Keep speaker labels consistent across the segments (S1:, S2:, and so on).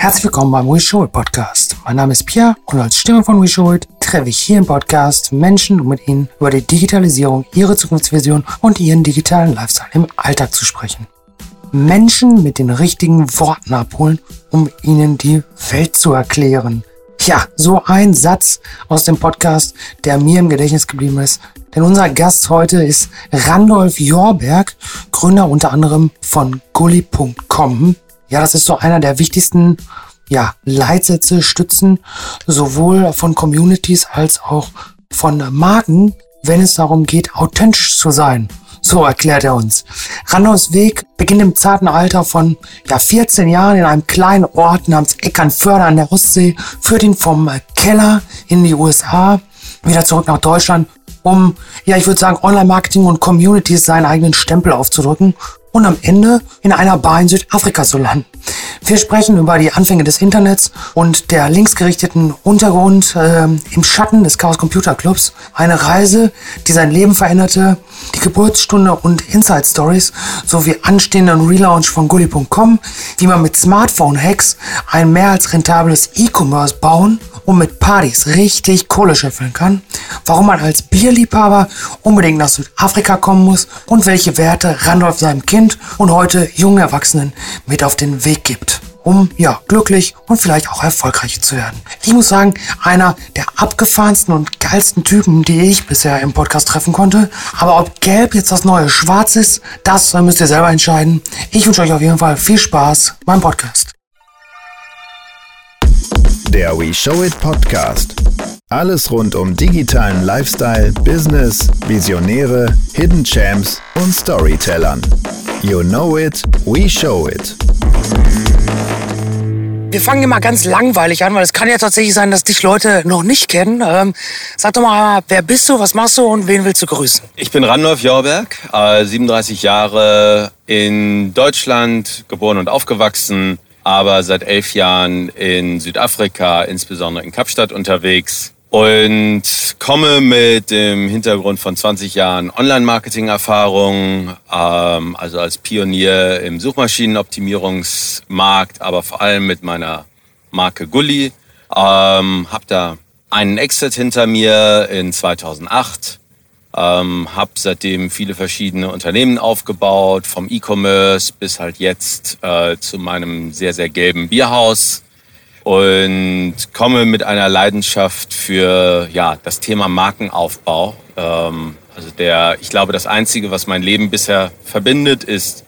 S1: Herzlich willkommen beim We Show It Podcast. Mein Name ist Pierre und als Stimme von We Show It treffe ich hier im Podcast Menschen, um mit ihnen über die Digitalisierung, ihre Zukunftsvision und ihren digitalen Lifestyle im Alltag zu sprechen. Menschen mit den richtigen Worten abholen, um ihnen die Welt zu erklären. Ja, so ein Satz aus dem Podcast, der mir im Gedächtnis geblieben ist. Denn unser Gast heute ist Randolph Jorberg, Gründer unter anderem von Gully.com. Ja, das ist so einer der wichtigsten ja, Leitsätze, Stützen, sowohl von Communities als auch von Marken, wenn es darum geht, authentisch zu sein. So erklärt er uns. Randolphs Weg beginnt im zarten Alter von ja, 14 Jahren in einem kleinen Ort namens Eckernförde an der Ostsee, führt ihn vom Keller in die USA, wieder zurück nach Deutschland, um, ja, ich würde sagen, Online-Marketing und Communities seinen eigenen Stempel aufzudrücken und am Ende in einer Bar in Südafrika zu landen. Wir sprechen über die Anfänge des Internets und der linksgerichteten Untergrund äh, im Schatten des Chaos Computer Clubs. Eine Reise, die sein Leben veränderte, die Geburtsstunde und Inside Stories sowie anstehenden Relaunch von Gully.com, wie man mit Smartphone-Hacks ein mehr als rentables E-Commerce bauen und mit Partys richtig Kohle scheffeln kann, warum man als Bierliebhaber unbedingt nach Südafrika kommen muss und welche Werte Randolph seinem Kind und heute jungen Erwachsenen mit auf den Weg gibt um ja glücklich und vielleicht auch erfolgreich zu werden. Ich muss sagen, einer der abgefahrensten und geilsten Typen, die ich bisher im Podcast treffen konnte. Aber ob Gelb jetzt das neue Schwarz ist, das müsst ihr selber entscheiden. Ich wünsche euch auf jeden Fall viel Spaß beim Podcast.
S2: Der We Show It Podcast. Alles rund um digitalen Lifestyle, Business, Visionäre, Hidden Champs und Storytellern. You know it, we show it.
S1: Wir fangen immer ganz langweilig an, weil es kann ja tatsächlich sein, dass dich Leute noch nicht kennen. Ähm, sag doch mal, wer bist du, was machst du und wen willst du grüßen?
S3: Ich bin Randolph Jorberg, äh, 37 Jahre in Deutschland geboren und aufgewachsen, aber seit elf Jahren in Südafrika, insbesondere in Kapstadt unterwegs und komme mit dem Hintergrund von 20 Jahren Online-Marketing-Erfahrung, ähm, also als Pionier im Suchmaschinenoptimierungsmarkt, aber vor allem mit meiner Marke Gully. Ähm, habe da einen Exit hinter mir in 2008, ähm, habe seitdem viele verschiedene Unternehmen aufgebaut, vom E-Commerce bis halt jetzt äh, zu meinem sehr, sehr gelben Bierhaus und komme mit einer Leidenschaft für ja, das Thema Markenaufbau. Ähm, also der, ich glaube, das Einzige, was mein Leben bisher verbindet, ist,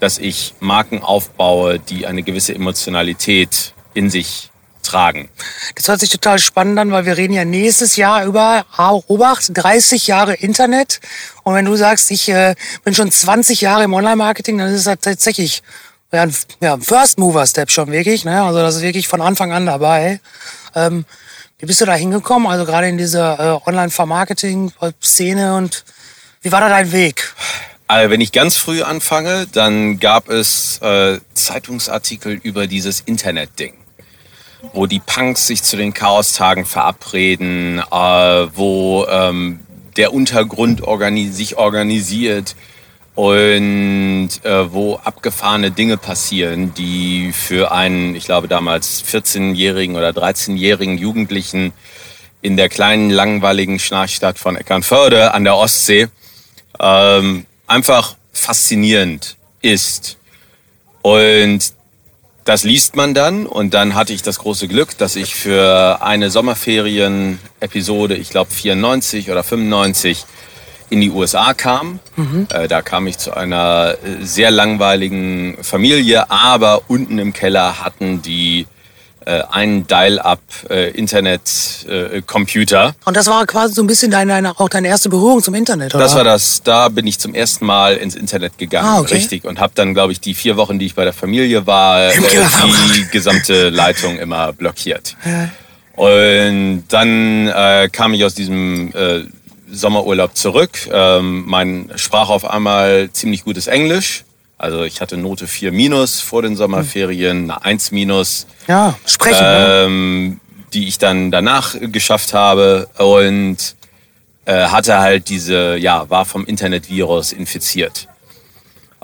S3: dass ich Marken aufbaue, die eine gewisse Emotionalität in sich tragen.
S1: Das hört sich total spannend an, weil wir reden ja nächstes Jahr über Obacht, 30 Jahre Internet. Und wenn du sagst, ich äh, bin schon 20 Jahre im Online-Marketing, dann ist das tatsächlich ja, ein ja, First Mover Step schon wirklich. Ne? Also das ist wirklich von Anfang an dabei. Ähm, wie bist du da hingekommen? Also gerade in dieser äh, Online-Vermarketing-Szene und wie war da dein Weg?
S3: Also wenn ich ganz früh anfange, dann gab es äh, Zeitungsartikel über dieses Internet-Ding, wo die Punks sich zu den Chaostagen verabreden, äh, wo ähm, der Untergrund organi sich organisiert, und äh, wo abgefahrene Dinge passieren, die für einen, ich glaube damals 14-jährigen oder 13-jährigen Jugendlichen in der kleinen langweiligen Schnarchstadt von Eckernförde an der Ostsee ähm, einfach faszinierend ist. Und das liest man dann und dann hatte ich das große Glück, dass ich für eine Sommerferien-Episode, ich glaube 94 oder 95, in die USA kam. Mhm. Äh, da kam ich zu einer äh, sehr langweiligen Familie, aber unten im Keller hatten die äh, einen Dial-up äh.
S1: Äh, Und das war quasi so ein bisschen deine, deine, auch deine erste Berührung zum Internet, oder?
S3: Das war das. Da bin ich zum ersten Mal ins Internet gegangen, ah, okay. richtig. Und habe dann, glaube ich, die vier Wochen, die ich bei der Familie war, äh, die gesamte Leitung immer blockiert. Ja. Und dann äh, kam ich aus diesem äh, Sommerurlaub zurück. Ähm, mein sprach auf einmal ziemlich gutes Englisch. Also ich hatte Note 4 minus vor den Sommerferien, eine 1 minus.
S1: Ja, sprechen.
S3: Ne? Ähm, ne? Die ich dann danach geschafft habe und äh, hatte halt diese, ja, war vom Internetvirus infiziert.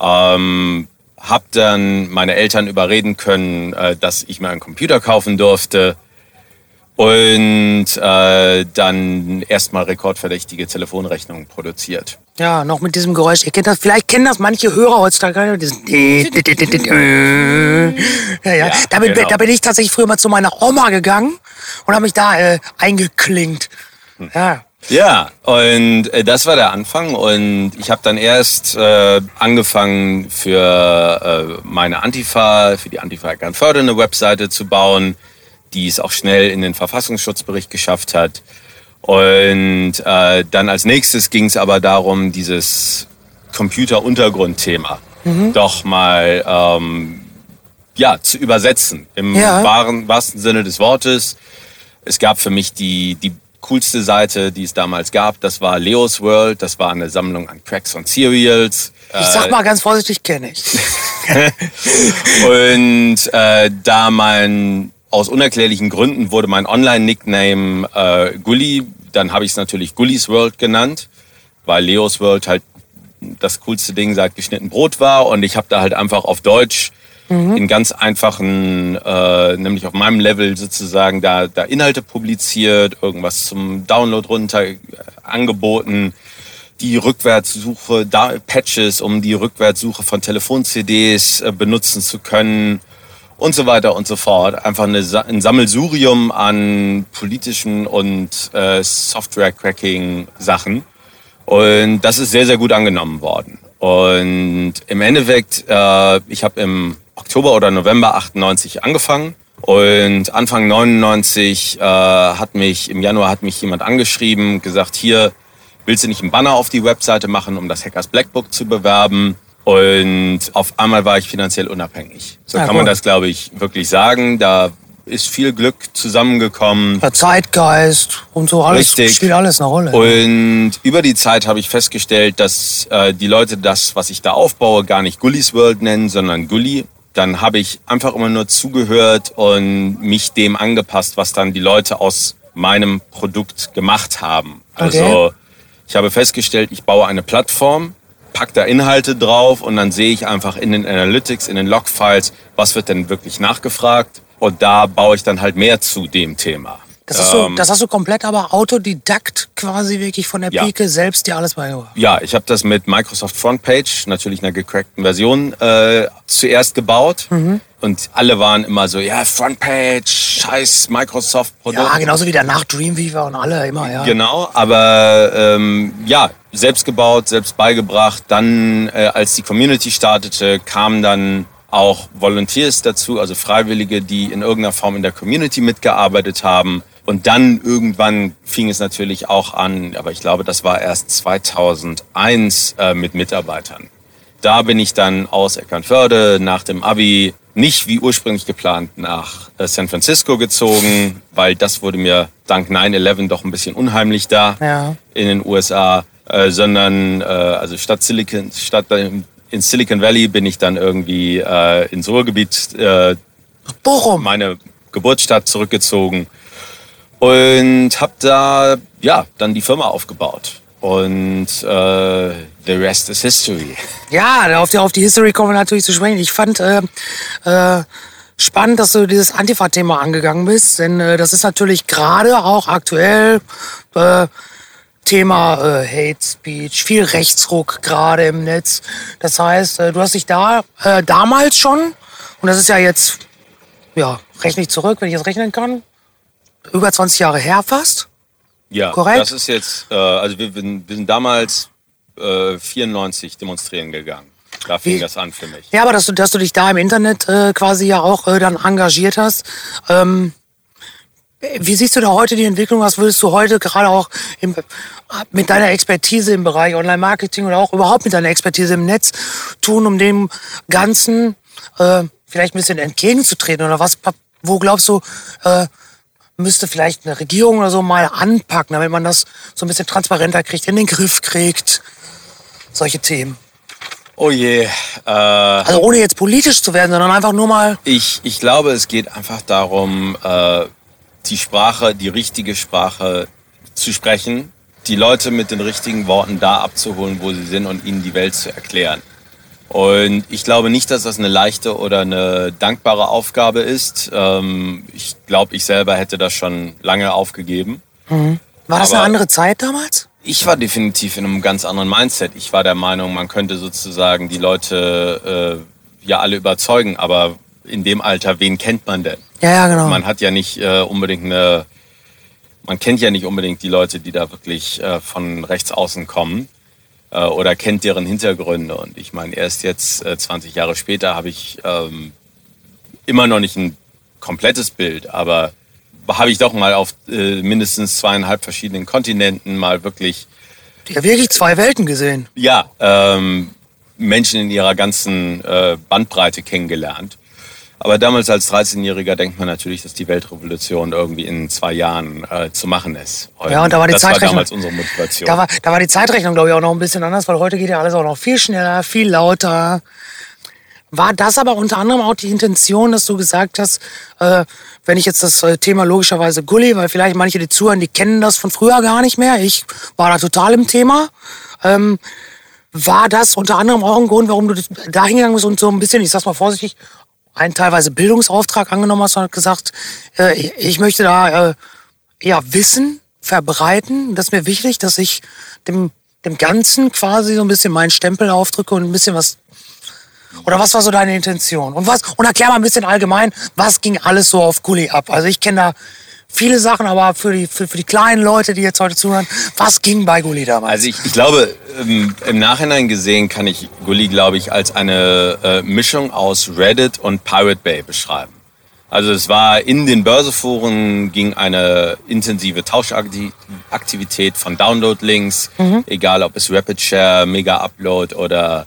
S3: Ähm, habe dann meine Eltern überreden können, äh, dass ich mir einen Computer kaufen durfte und äh, dann erstmal rekordverdächtige Telefonrechnungen produziert.
S1: Ja, noch mit diesem Geräusch. Ihr kennt das, vielleicht kennen das manche Hörer heutzutage. Ja, ja. Da, bin,
S3: genau.
S1: da bin ich tatsächlich früher mal zu meiner Oma gegangen und habe mich da äh, eingeklingt. Ja.
S3: Ja, und äh, das war der Anfang und ich habe dann erst äh, angefangen für äh, meine Antifa, für die Antifa Eckernförde eine Webseite zu bauen, die es auch schnell in den Verfassungsschutzbericht geschafft hat. Und äh, dann als nächstes ging es aber darum, dieses Computeruntergrundthema doch mal ähm, ja, zu übersetzen im
S1: Ja.
S3: wahren, wahrsten Sinne des Wortes. Es gab für mich die, die coolste Seite, die es damals gab. Das war Leo's World. Das war eine Sammlung an Cracks und Cereals.
S1: Ich sag mal ganz vorsichtig, kenne ich.
S3: Und äh, da mein, aus unerklärlichen Gründen wurde mein Online-Nickname äh, Gully, dann habe ich es natürlich Gully's World genannt, weil Leo's World halt das coolste Ding seit geschnitten Brot war. Und ich habe da halt einfach auf Deutsch in ganz einfachen, äh, nämlich auf meinem Level sozusagen, da, da Inhalte publiziert, irgendwas zum Download runter äh, angeboten, die Rückwärtssuche, da, Patches, um die Rückwärtssuche von Telefon-CDs äh, benutzen zu können und so weiter und so fort. Einfach eine, ein Sammelsurium an politischen und äh, Software-Cracking-Sachen. Und das ist sehr, sehr gut angenommen worden. Und im Endeffekt, äh, ich habe im Oktober oder November 98 angefangen. Und Anfang 99 äh, hat mich, im Januar hat mich jemand angeschrieben, gesagt, hier, willst du nicht einen Banner auf die Webseite machen, um das Hackers Blackbook zu bewerben? Und auf einmal war ich finanziell unabhängig. So
S1: Ja,
S3: kann man
S1: gut.
S3: das, glaube ich, wirklich sagen. Da ist viel Glück zusammengekommen.
S1: Der Zeitgeist und so alles
S3: Richtig.
S1: spielt alles eine Rolle.
S3: Und über die Zeit habe ich festgestellt, dass äh, die Leute das, was ich da aufbaue, gar nicht Gullis World nennen, sondern Gully. Dann habe ich einfach immer nur zugehört und mich dem angepasst, was dann die Leute aus meinem Produkt gemacht haben. Also ich habe festgestellt, ich baue eine Plattform, pack da Inhalte drauf und dann sehe ich einfach in den Analytics, in den Logfiles, was wird denn wirklich nachgefragt. Und da baue ich dann halt mehr zu dem Thema.
S1: das, hast du,
S3: Ähm,
S1: das hast du komplett aber autodidakt quasi wirklich von der
S3: Ja.
S1: Pike selbst dir alles beigebracht.
S3: Ja, ich habe das mit Microsoft Frontpage, natürlich einer gecrackten Version, äh, zuerst gebaut. Und alle waren immer so, ja, Frontpage, scheiß Microsoft-Produkt.
S1: Ja, genauso wie danach Dreamweaver und alle immer, ja.
S3: Genau, aber ähm, ja, selbst gebaut, selbst beigebracht. Dann, äh, als die Community startete, kamen dann auch Volunteers dazu, also Freiwillige, die in irgendeiner Form in der Community mitgearbeitet haben. Und dann irgendwann fing es natürlich auch an, aber ich glaube, das war erst 2001 äh, mit Mitarbeitern. Da bin ich dann aus Eckernförde nach dem Abi nicht wie ursprünglich geplant nach äh, San Francisco gezogen, weil das wurde mir dank 9-11 doch ein bisschen unheimlich da
S1: Ja.
S3: in den USA, äh, sondern äh, also statt Silicon, statt in Silicon Valley bin ich dann irgendwie äh, ins Ruhrgebiet, äh,
S1: Bochum.
S3: meine Geburtsstadt zurückgezogen und habe da ja dann die Firma aufgebaut und äh, the rest is history.
S1: Ja, auf die, auf die History kommen wir natürlich zu sprechen. Ich fand äh, äh, spannend, dass du dieses Antifa-Thema angegangen bist, denn äh, das ist natürlich gerade auch aktuell äh, Thema äh, Hate Speech, viel Rechtsruck gerade im Netz. Das heißt, äh, du hast dich da äh, damals schon, und das ist ja jetzt, ja, rechne ich zurück, wenn ich das rechnen kann, über 20 Jahre her fast.
S3: Ja,
S1: Korrekt?
S3: das ist jetzt, äh, also wir, wir sind damals äh, 94 demonstrieren gegangen. Da fing
S1: Wie-
S3: das an für mich.
S1: Ja, aber dass du, dass du dich da im Internet äh, quasi ja auch äh, dann engagiert hast. Ähm, wie siehst du da heute die Entwicklung? Was würdest du heute gerade auch im, mit deiner Expertise im Bereich Online-Marketing oder auch überhaupt mit deiner Expertise im Netz tun, um dem Ganzen äh, vielleicht ein bisschen entgegenzutreten? Oder was, wo glaubst du, äh, müsste vielleicht eine Regierung oder so mal anpacken, damit man das so ein bisschen transparenter kriegt, in den Griff kriegt? Solche Themen.
S3: Oh je, äh,
S1: Also ohne jetzt politisch zu werden, sondern einfach nur mal
S3: ich, ich glaube, es geht einfach darum, äh, die Sprache, die richtige Sprache zu sprechen, die Leute mit den richtigen Worten da abzuholen, wo sie sind und ihnen die Welt zu erklären. Und ich glaube nicht, dass das eine leichte oder eine dankbare Aufgabe ist. Ähm, ich glaube, ich selber hätte das schon lange aufgegeben.
S1: Mhm. War das
S3: Aber-
S1: eine andere Zeit damals?
S3: Ich war definitiv in einem ganz anderen Mindset. Ich war der Meinung, man könnte sozusagen die Leute äh, ja alle überzeugen, aber in dem Alter, wen kennt man denn?
S1: Ja, ja, genau.
S3: Man hat ja nicht äh, unbedingt eine, man kennt ja nicht unbedingt die Leute, die da wirklich äh, von rechts außen kommen äh, oder kennt deren Hintergründe. Und ich meine, erst jetzt, äh, 20 Jahre später, habe ich ähm, immer noch nicht ein komplettes Bild, aber habe ich doch mal auf äh, mindestens zweieinhalb verschiedenen Kontinenten mal wirklich
S1: Ja, wirklich zwei Welten gesehen.
S3: ja, ähm, Menschen in ihrer ganzen äh, Bandbreite kennengelernt. Aber damals als 13-Jähriger denkt man natürlich, dass die Weltrevolution irgendwie in zwei Jahren äh, zu machen ist.
S1: Ja, und da war die
S3: das war
S1: Zeitrechnung-
S3: damals unsere Motivation.
S1: Da war, da war die Zeitrechnung, glaube ich, auch noch ein bisschen anders, weil heute geht ja alles auch noch viel schneller, viel lauter. War das aber unter anderem auch die Intention, dass du gesagt hast, äh, wenn ich jetzt das äh, Thema logischerweise Gully, weil vielleicht manche, die zuhören, die kennen das von früher gar nicht mehr. Ich war da total im Thema. Ähm, war das unter anderem auch ein Grund, warum du da hingegangen bist und so ein bisschen, ich sag's mal vorsichtig, einen teilweise Bildungsauftrag angenommen hast und gesagt, äh, ich- ich möchte da äh, ja, Wissen verbreiten. Das ist mir wichtig, dass ich dem, dem Ganzen quasi so ein bisschen meinen Stempel aufdrücke und ein bisschen was. Oder was war so deine Intention? Und was, und erklär mal ein bisschen allgemein, was ging alles so auf Gully ab? Also ich kenne da viele Sachen, aber für die, für, für die kleinen Leute, die jetzt heute zuhören, was ging bei Gully damals?
S3: Also ich, ich glaube, ähm, im Nachhinein gesehen kann ich Gully, glaube ich, als eine äh, Mischung aus Reddit und Pirate Bay beschreiben. Also es war in den Börseforen ging eine intensive Tauschaktivität von Download-Links, egal ob es Rapid Share, Mega Upload oder,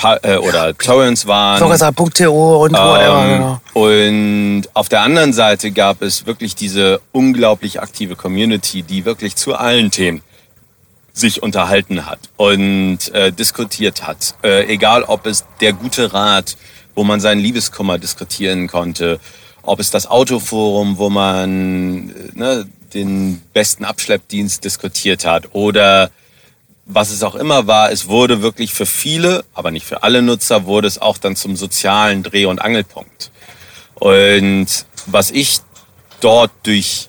S3: Pa- äh, oder Torrents waren.
S1: Florisan.to und whatever,
S3: Ähm,
S1: genau.
S3: Und auf der anderen Seite gab es wirklich diese unglaublich aktive Community, die wirklich zu allen Themen sich unterhalten hat und äh, diskutiert hat. Äh, egal, ob es der gute Rat, wo man seinen Liebeskummer diskutieren konnte, ob es das Autoforum, wo man äh, ne, den besten Abschleppdienst diskutiert hat oder was es auch immer war, es wurde wirklich für viele, aber nicht für alle Nutzer, wurde es auch dann zum sozialen Dreh- und Angelpunkt. Und was ich dort durch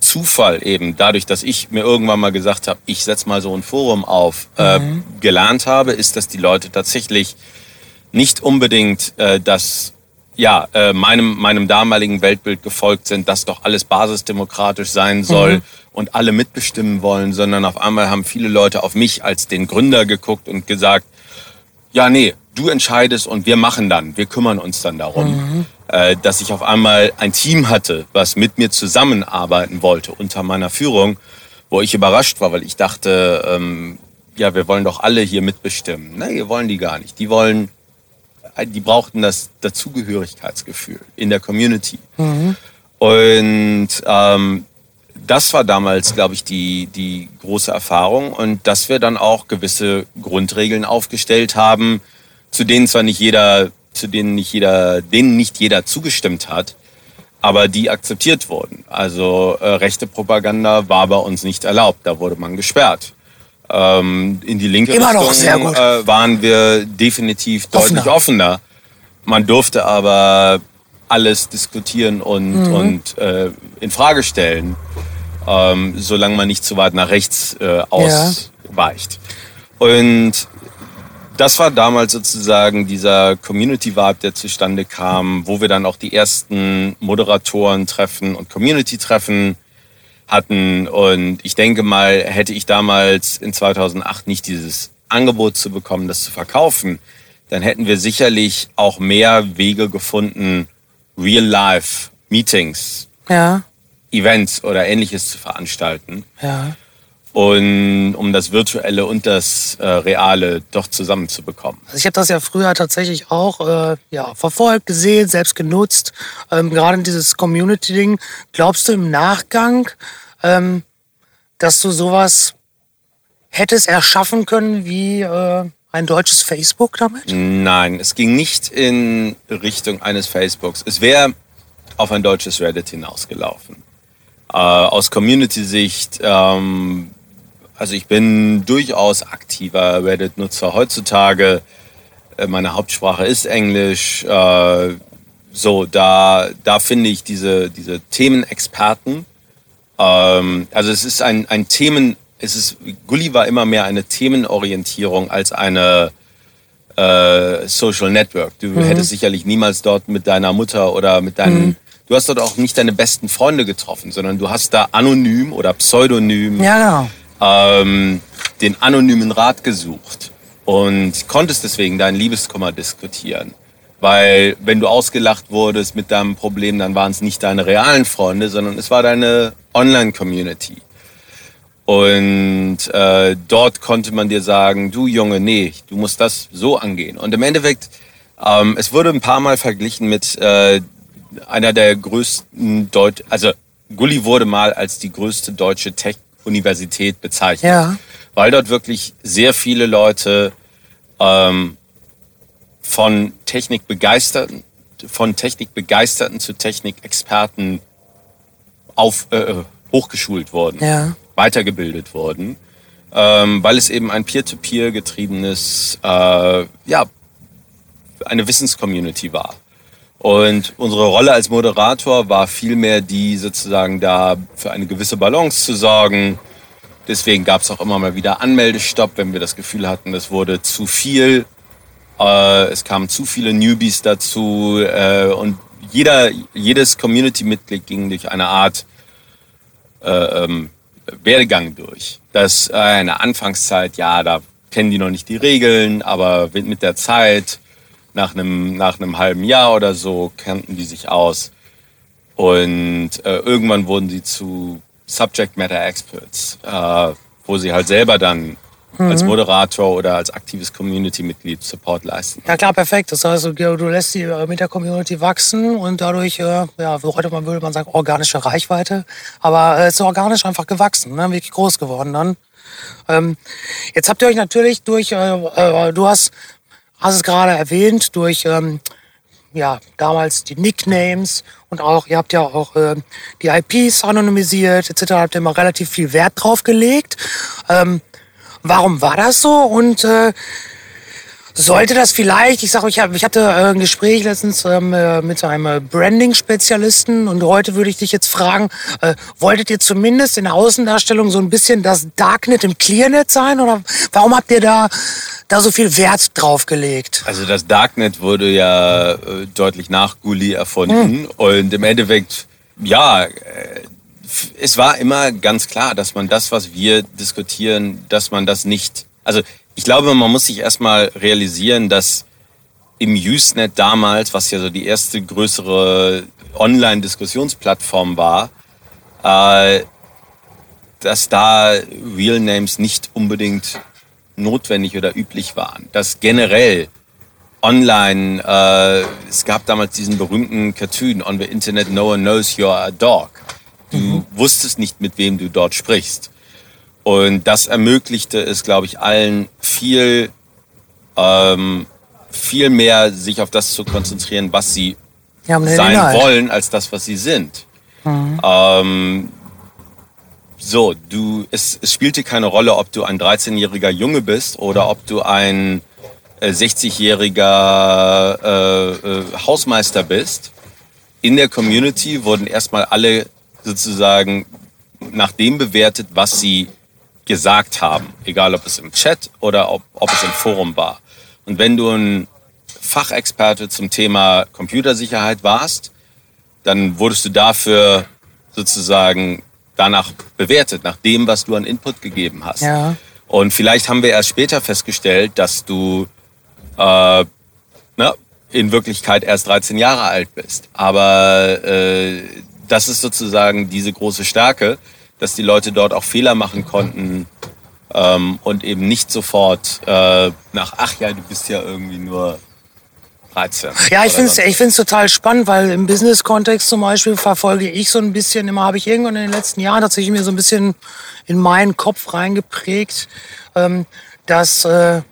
S3: Zufall eben, dadurch, dass ich mir irgendwann mal gesagt habe, ich setze mal so ein Forum auf, äh, gelernt habe, ist, dass die Leute tatsächlich nicht unbedingt äh, das ja, äh, meinem, meinem damaligen Weltbild gefolgt sind, dass doch alles basisdemokratisch sein soll und alle mitbestimmen wollen, sondern auf einmal haben viele Leute auf mich als den Gründer geguckt und gesagt, ja, nee, du entscheidest und wir machen dann, wir kümmern uns dann darum. Äh, dass ich auf einmal ein Team hatte, was mit mir zusammenarbeiten wollte unter meiner Führung, wo ich überrascht war, weil ich dachte, ähm, ja, wir wollen doch alle hier mitbestimmen. Nee, wollen die gar nicht. Die wollen, die brauchten das Dazugehörigkeitsgefühl in der Community. Und ähm, das war damals, glaube ich, die, die große Erfahrung und dass wir dann auch gewisse Grundregeln aufgestellt haben, zu denen zwar nicht jeder, zu denen nicht jeder, denen nicht jeder zugestimmt hat, aber die akzeptiert wurden. Also äh, rechte Propaganda war bei uns nicht erlaubt, da wurde man gesperrt. Ähm, in die linke
S1: Immer
S3: Richtung. Äh, waren wir definitiv deutlich
S1: Offener.
S3: offener. Man durfte aber alles diskutieren und,
S1: Mhm.
S3: und äh, in Frage stellen, ähm, solange man nicht zu weit nach rechts äh, ausweicht. Und das war damals sozusagen dieser Community-Vibe, der zustande kam, wo wir dann auch die ersten Moderatoren-Treffen und Community-Treffen hatten. Und ich denke mal, hätte ich damals in 2008 nicht dieses Angebot zu bekommen, das zu verkaufen, dann hätten wir sicherlich auch mehr Wege gefunden, Real-Life-Meetings,
S1: Ja,
S3: Events oder ähnliches zu veranstalten.
S1: ja.
S3: Und um das Virtuelle und das äh, Reale doch zusammenzubekommen.
S1: Also ich habe das ja früher tatsächlich auch äh, ja, verfolgt, gesehen, selbst genutzt. Ähm, Gerade dieses Community-Ding. Glaubst du im Nachgang, ähm, dass du sowas hättest erschaffen können wie äh, ein deutsches Facebook damit?
S3: Nein, es ging nicht in Richtung eines Facebooks. Es wäre auf ein deutsches Reddit hinausgelaufen. Äh, aus Community-Sicht, ähm, also ich bin durchaus aktiver Reddit-Nutzer heutzutage. Äh, meine Hauptsprache ist Englisch. Äh, so, da, da finde ich diese, diese Themenexperten. Ähm, also es ist ein, ein Themen, es ist, Gulli war immer mehr eine Themenorientierung als eine äh, Social Network. Du mhm. hättest sicherlich niemals dort mit deiner Mutter oder mit deinen, mhm. du hast dort auch nicht deine besten Freunde getroffen, sondern du hast da anonym oder pseudonym
S1: ja, genau.
S3: Ähm, den anonymen Rat gesucht und konntest deswegen deinen Liebeskummer diskutieren. Weil wenn du ausgelacht wurdest mit deinem Problem, dann waren es nicht deine realen Freunde, sondern es war deine Online-Community. Und äh, dort konnte man dir sagen, du Junge, nee, du musst das so angehen. Und im Endeffekt, ähm, es wurde ein paar Mal verglichen mit äh, einer der größten Deut also Gulli wurde mal als die größte deutsche Tech-Universität bezeichnet.
S1: Ja.
S3: Weil dort wirklich sehr viele Leute ähm, von Technik begeisterten, von Technik begeisterten zu Technikexperten auf, äh, hochgeschult wurden,
S1: ja.
S3: weitergebildet wurden, ähm, weil es eben ein Peer-to-Peer getriebenes, äh, ja, eine Wissenscommunity war. Und unsere Rolle als Moderator war vielmehr die, sozusagen da für eine gewisse Balance zu sorgen. Deswegen gab es auch immer mal wieder Anmeldestopp, wenn wir das Gefühl hatten, es wurde zu viel äh, es kamen zu viele Newbies dazu äh, und jeder, jedes Community-Mitglied ging durch eine Art äh, ähm, Werdegang durch. Das äh, in der Anfangszeit, ja, da kennen die noch nicht die Regeln, aber mit der Zeit, nach einem, nach einem halben Jahr oder so, kannten die sich aus. Und äh, irgendwann wurden sie zu Subject Matter Experts, äh, wo sie halt selber dann mhm. als Moderator oder als aktives Community-Mitglied Support leisten.
S1: Ja klar, perfekt. Das heißt, du lässt die äh, mit der Community wachsen und dadurch, äh, ja, heute man würde man sagen, organische Reichweite. Aber es ist organisch einfach gewachsen, ne? wirklich groß geworden dann. Ähm, jetzt habt ihr euch natürlich durch, äh, äh, du hast, hast es gerade erwähnt, durch ähm, ja, damals die Nicknames und auch, ihr habt ja auch äh, die IPs anonymisiert etc., habt ihr immer relativ viel Wert drauf gelegt. Ähm, Warum war das so? Und äh, sollte das vielleicht, ich sage, ich, hab, ich hatte äh, ein Gespräch letztens ähm, äh, mit einem äh, Branding-Spezialisten und heute würde ich dich jetzt fragen, wolltet ihr zumindest in der Außendarstellung so ein bisschen das Darknet im Clearnet sein oder warum habt ihr da, da so viel Wert drauf gelegt?
S3: Also das Darknet wurde ja deutlich nach Gully erfunden hm. und im Endeffekt, ja, es war immer ganz klar, dass man das, was wir diskutieren, dass man das nicht, also ich glaube, man muss sich erstmal realisieren, dass im Usenet damals, was ja so die erste größere Online-Diskussionsplattform war, äh, dass da Real Names nicht unbedingt notwendig oder üblich waren. Dass generell online, äh, es gab damals diesen berühmten Cartoon, on the Internet no one knows you're a dog. Du mhm. wusstest nicht, mit wem du dort sprichst. Und das ermöglichte es, glaube ich, allen viel, ähm, viel mehr sich auf das zu konzentrieren, was sie ja, sein wollen, als das, was sie sind. Mhm. Ähm, so, du, es, es spielte keine Rolle, ob du ein 13-jähriger Junge bist oder ob du ein äh, 60-jähriger äh, äh, Hausmeister bist. In der Community wurden erstmal alle sozusagen nach dem bewertet, was sie gesagt haben. Egal, ob es im Chat oder ob, ob es im Forum war. Und wenn du ein Fachexperte zum Thema Computersicherheit warst, dann wurdest du dafür sozusagen danach bewertet, nach dem, was du an Input gegeben hast.
S1: Ja.
S3: Und vielleicht haben wir erst später festgestellt, dass du äh, na, in Wirklichkeit erst 13 Jahre alt bist. Aber äh, das ist sozusagen diese große Stärke, dass die Leute dort auch Fehler machen konnten ähm, und eben nicht sofort äh, nach, ach ja, du bist ja irgendwie nur 13.
S1: Ja, ich finde es ich find's total spannend, weil im Business-Kontext zum Beispiel verfolge ich so ein bisschen, immer habe ich irgendwann in den letzten Jahren tatsächlich mir so ein bisschen in meinen Kopf reingeprägt, ähm, dass äh,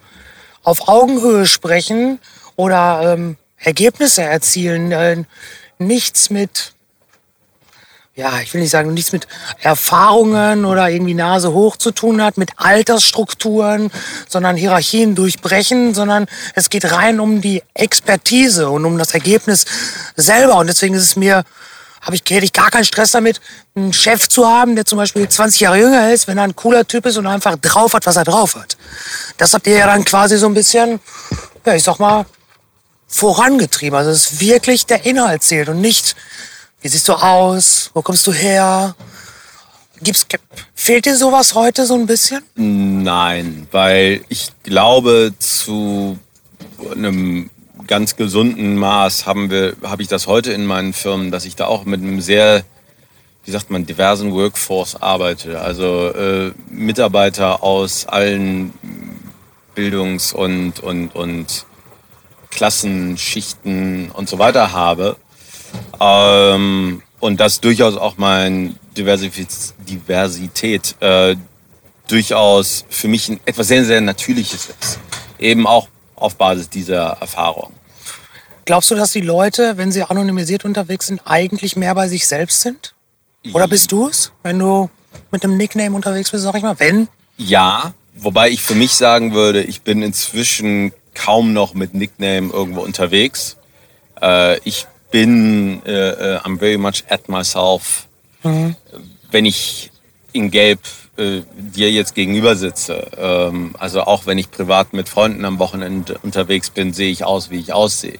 S1: auf Augenhöhe sprechen oder ähm, Ergebnisse erzielen äh, nichts mit ja, ich will nicht sagen, nichts mit Erfahrungen oder irgendwie Nase hoch zu tun hat, mit Altersstrukturen, sondern Hierarchien durchbrechen, sondern es geht rein um die Expertise und um das Ergebnis selber. Und deswegen ist es mir, habe ich, hätte ich gar keinen Stress damit, einen Chef zu haben, der zum Beispiel 20 Jahre jünger ist, wenn er ein cooler Typ ist und einfach drauf hat, was er drauf hat. Das habt ihr ja dann quasi so ein bisschen, ja, ich sag mal, vorangetrieben. Also es ist wirklich der Inhalt zählt und nicht wie siehst du aus? Wo kommst du her? Gibt's, fehlt dir sowas heute so ein bisschen?
S3: Nein, weil ich glaube, zu einem ganz gesunden Maß haben wir, habe ich das heute in meinen Firmen, dass ich da auch mit einem sehr, wie sagt man, diversen Workforce arbeite. Also äh, Mitarbeiter aus allen Bildungs- und, und, und Klassenschichten und so weiter habe ähm, und dass durchaus auch mein Diversität äh, durchaus für mich ein, etwas sehr, sehr Natürliches ist. Eben auch auf Basis dieser Erfahrung.
S1: Glaubst du, dass die Leute, wenn sie anonymisiert unterwegs sind, eigentlich mehr bei sich selbst sind? Oder bist du es, wenn du mit einem Nickname unterwegs bist, sag ich mal? Wenn?
S3: Ja, wobei ich für mich sagen würde, ich bin inzwischen kaum noch mit Nickname irgendwo unterwegs. Äh, ich bin, äh, äh, I'm very much at myself. Mhm. Wenn ich in Gelb äh, dir jetzt gegenüber sitze, ähm, also auch wenn ich privat mit Freunden am Wochenende unterwegs bin, sehe ich aus, wie ich aussehe.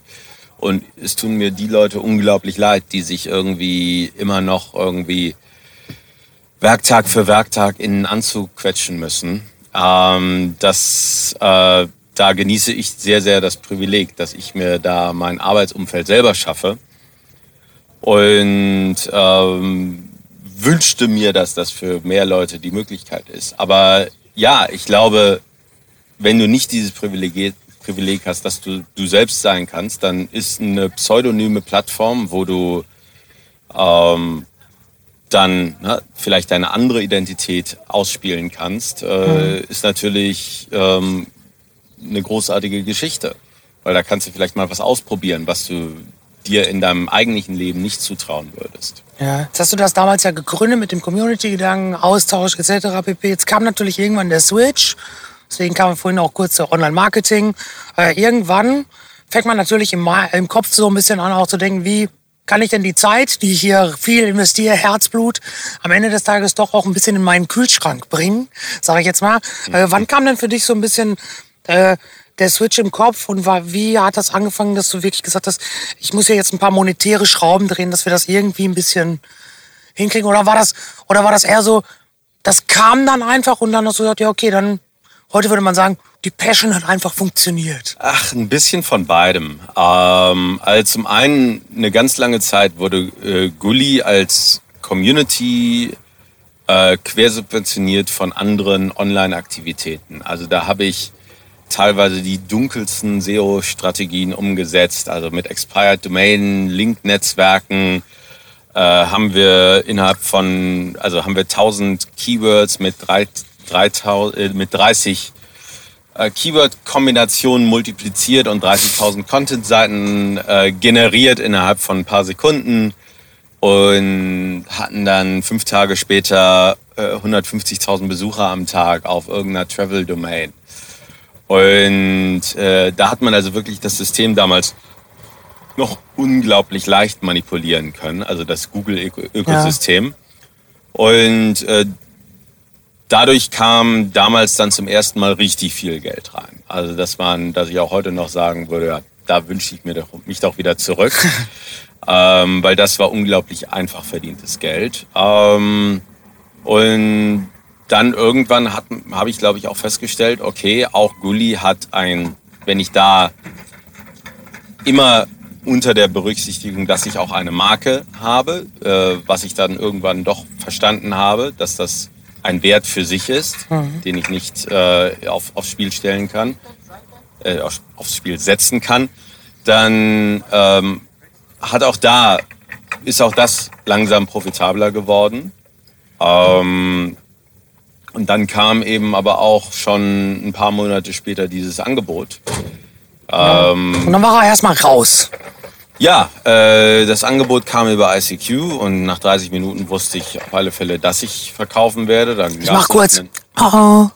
S3: Und es tun mir die Leute unglaublich leid, die sich irgendwie immer noch irgendwie Werktag für Werktag in einen Anzug quetschen müssen. Ähm, das äh, da genieße ich sehr, sehr das Privileg, dass ich mir da mein Arbeitsumfeld selber schaffe. Und ähm, wünschte mir, dass das für mehr Leute die Möglichkeit ist. Aber ja, ich glaube, wenn du nicht dieses Privileg, Privileg hast, dass du du selbst sein kannst, dann ist eine pseudonyme Plattform, wo du ähm, dann ne, vielleicht deine andere Identität ausspielen kannst, äh, mhm. ist natürlich ähm, eine großartige Geschichte. Weil da kannst du vielleicht mal was ausprobieren, was du dir in deinem eigentlichen Leben nicht zutrauen würdest.
S1: Ja, jetzt hast du das damals ja gegründet mit dem Community-Gedanken, Austausch etc. pp. Jetzt kam natürlich irgendwann der Switch. Deswegen kam vorhin auch kurz der Online-Marketing. Äh, irgendwann fängt man natürlich im, im Kopf so ein bisschen an, auch zu denken, wie kann ich denn die Zeit, die ich hier viel investiere, Herzblut, am Ende des Tages doch auch ein bisschen in meinen Kühlschrank bringen, sage ich jetzt mal. Äh, wann kam denn für dich so ein bisschen äh, der Switch im Kopf und war, wie hat das angefangen, dass du wirklich gesagt hast, ich muss ja jetzt ein paar monetäre Schrauben drehen, dass wir das irgendwie ein bisschen hinkriegen? Oder war das, oder war das eher so, das kam dann einfach und dann hast du gesagt, ja, okay, dann, heute würde man sagen, die Passion hat einfach funktioniert.
S3: Ach, ein bisschen von beidem. Ähm, also zum einen, eine ganz lange Zeit wurde äh, Gully als Community äh, quersubventioniert von anderen Online-Aktivitäten. Also da habe ich teilweise die dunkelsten SEO-Strategien umgesetzt. Also mit Expired Domain, Link-Netzwerken äh, haben wir innerhalb von, also haben wir 1000 Keywords mit, 3, 3000, äh, mit 30 äh, Keyword-Kombinationen multipliziert und 30.000 Content-Seiten äh, generiert innerhalb von ein paar Sekunden und hatten dann fünf Tage später 150.000 äh, Besucher am Tag auf irgendeiner Travel-Domain. Und äh, da hat man also wirklich das System damals noch unglaublich leicht manipulieren können, also das Google-Ökosystem. Ja. Und äh, dadurch kam damals dann zum ersten Mal richtig viel Geld rein. Also dass man, dass ich auch heute noch sagen würde, ja, da wünsche ich mir doch, mich doch wieder zurück, ähm, weil das war unglaublich einfach verdientes Geld. Ähm, und dann irgendwann habe ich, glaube ich, auch festgestellt, okay, auch Gully hat ein, wenn ich da immer unter der Berücksichtigung, dass ich auch eine Marke habe, äh, was ich dann irgendwann doch verstanden habe, dass das ein Wert für sich ist, mhm. den ich nicht äh, auf, aufs Spiel stellen kann, äh, auf, aufs Spiel setzen kann, dann ähm, hat auch da, ist auch das langsam profitabler geworden. Ähm, und dann kam eben aber auch schon ein paar Monate später dieses Angebot.
S1: Ähm, und dann war er erstmal raus.
S3: Ja, äh, das Angebot kam über ICQ und nach 30 Minuten wusste ich auf alle Fälle, dass ich verkaufen werde. Dann
S1: Ich mach kurz. Oh,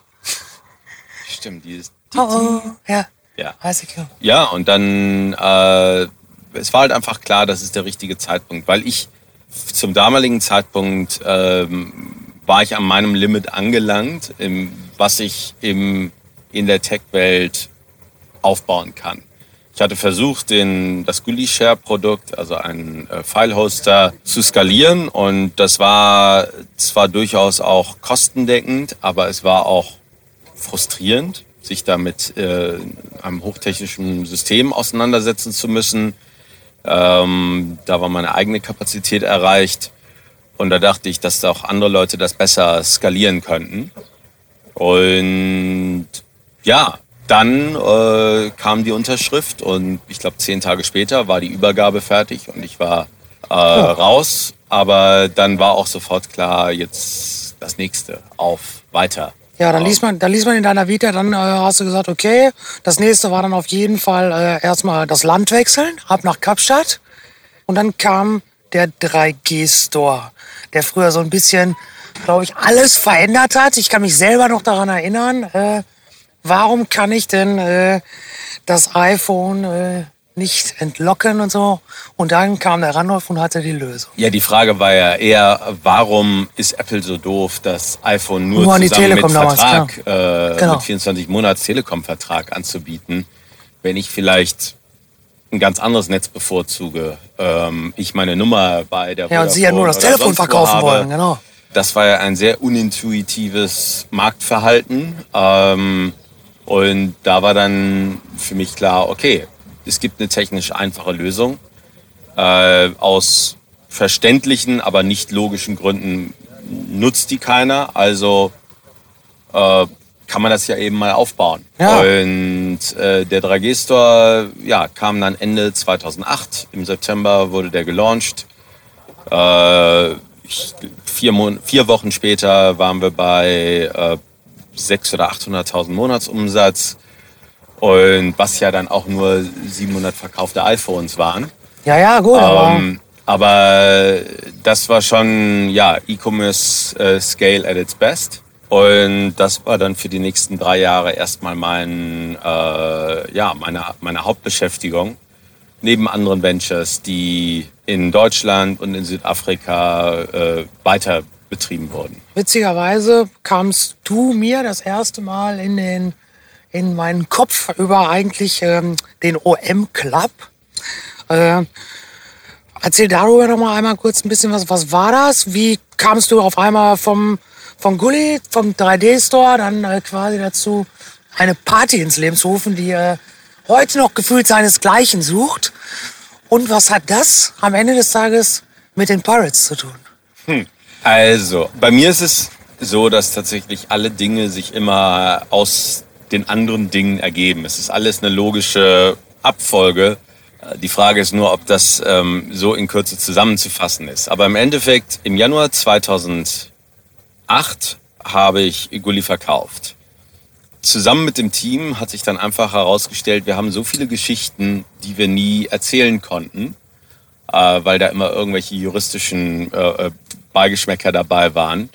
S3: Stimmt, die ist. Die,
S1: oh, oh. Ja,
S3: Ja.
S1: ICQ.
S3: Ja, und dann, äh, es war halt einfach klar, das ist der richtige Zeitpunkt, weil ich zum damaligen Zeitpunkt ähm, war ich an meinem Limit angelangt, im, was ich im, in der Tech-Welt aufbauen kann. Ich hatte versucht, den, das GuliShare-Produkt, also einen äh, File-Hoster, zu skalieren und das war zwar durchaus auch kostendeckend, aber es war auch frustrierend, sich da mit äh, einem hochtechnischen System auseinandersetzen zu müssen. Ähm, da war meine eigene Kapazität erreicht und da dachte ich, dass auch andere Leute das besser skalieren könnten. Und ja, dann äh, kam die Unterschrift und ich glaube zehn Tage später war die Übergabe fertig und ich war äh, raus. Aber dann war auch sofort klar, jetzt das nächste auf weiter.
S1: Ja, dann liest man, dann liest man in deiner Vita, dann äh, hast du gesagt, okay, das nächste war dann auf jeden Fall äh, erstmal das Land wechseln, ab nach Kapstadt. Und dann kam der 3G-Store, der früher so ein bisschen, glaube ich, alles verändert hat. Ich kann mich selber noch daran erinnern. Äh, warum kann ich denn äh, das iPhone äh, nicht entlocken und so? Und dann kam der Randolph und hatte die Lösung.
S3: Ja, die Frage war ja eher, warum ist Apple so doof, das iPhone nur
S1: Nur
S3: zusammen mit
S1: damals,
S3: Vertrag, äh,
S1: Genau.
S3: mit 24 Monats Telekom-Vertrag anzubieten, wenn ich vielleicht ein ganz anderes Netz bevorzuge. Ähm, ich meine Nummer bei der
S1: Ja, und sie ja nur das Telefon verkaufen
S3: habe.
S1: wollen, genau.
S3: Das war ja ein sehr unintuitives Marktverhalten. Ähm, und da war dann für mich klar, okay, es gibt eine technisch einfache Lösung. Äh, aus verständlichen, aber nicht logischen Gründen nutzt die keiner. Also äh, kann man das ja eben mal aufbauen.
S1: Ja.
S3: Und äh, der 3G-Store ja, kam dann Ende 2008. Im September wurde der gelauncht. Äh, vier, Mon vier Wochen später waren wir bei äh, 600.000 oder 800.000 Monatsumsatz. Und was ja dann auch nur 700 verkaufte iPhones waren.
S1: Ja, ja, gut, aber
S3: Ähm, aber das war schon, ja, E-Commerce äh, Scale at its best. Und das war dann für die nächsten drei Jahre erstmal mein, äh, ja, meine, meine Hauptbeschäftigung. Neben anderen Ventures, die in Deutschland und in Südafrika äh, weiter betrieben wurden.
S1: witzigerweise kamst du mir das erste Mal in den in meinen Kopf über eigentlich ähm, den OM Club. Äh, erzähl darüber noch mal einmal kurz ein bisschen was. Was war das? Wie kamst du auf einmal vom vom Gully, vom 3D Store, dann äh, quasi dazu eine Party ins Leben zu rufen, die äh, heute noch gefühlt seinesgleichen sucht? Und was hat das am Ende des Tages mit den Pirates zu tun?
S3: Also, bei mir ist es so, dass tatsächlich alle Dinge sich immer aus den anderen Dingen ergeben. Es ist alles eine logische Abfolge. Äh, Die Frage ist nur, ob das ähm, so in Kürze zusammenzufassen ist. Aber im Endeffekt, im Januar 2008 habe ich Gulli verkauft. Zusammen mit dem Team hat sich dann einfach herausgestellt, wir haben so viele Geschichten, die wir nie erzählen konnten äh, weil da immer irgendwelche juristischen äh, äh, Beigeschmäcker dabei waren,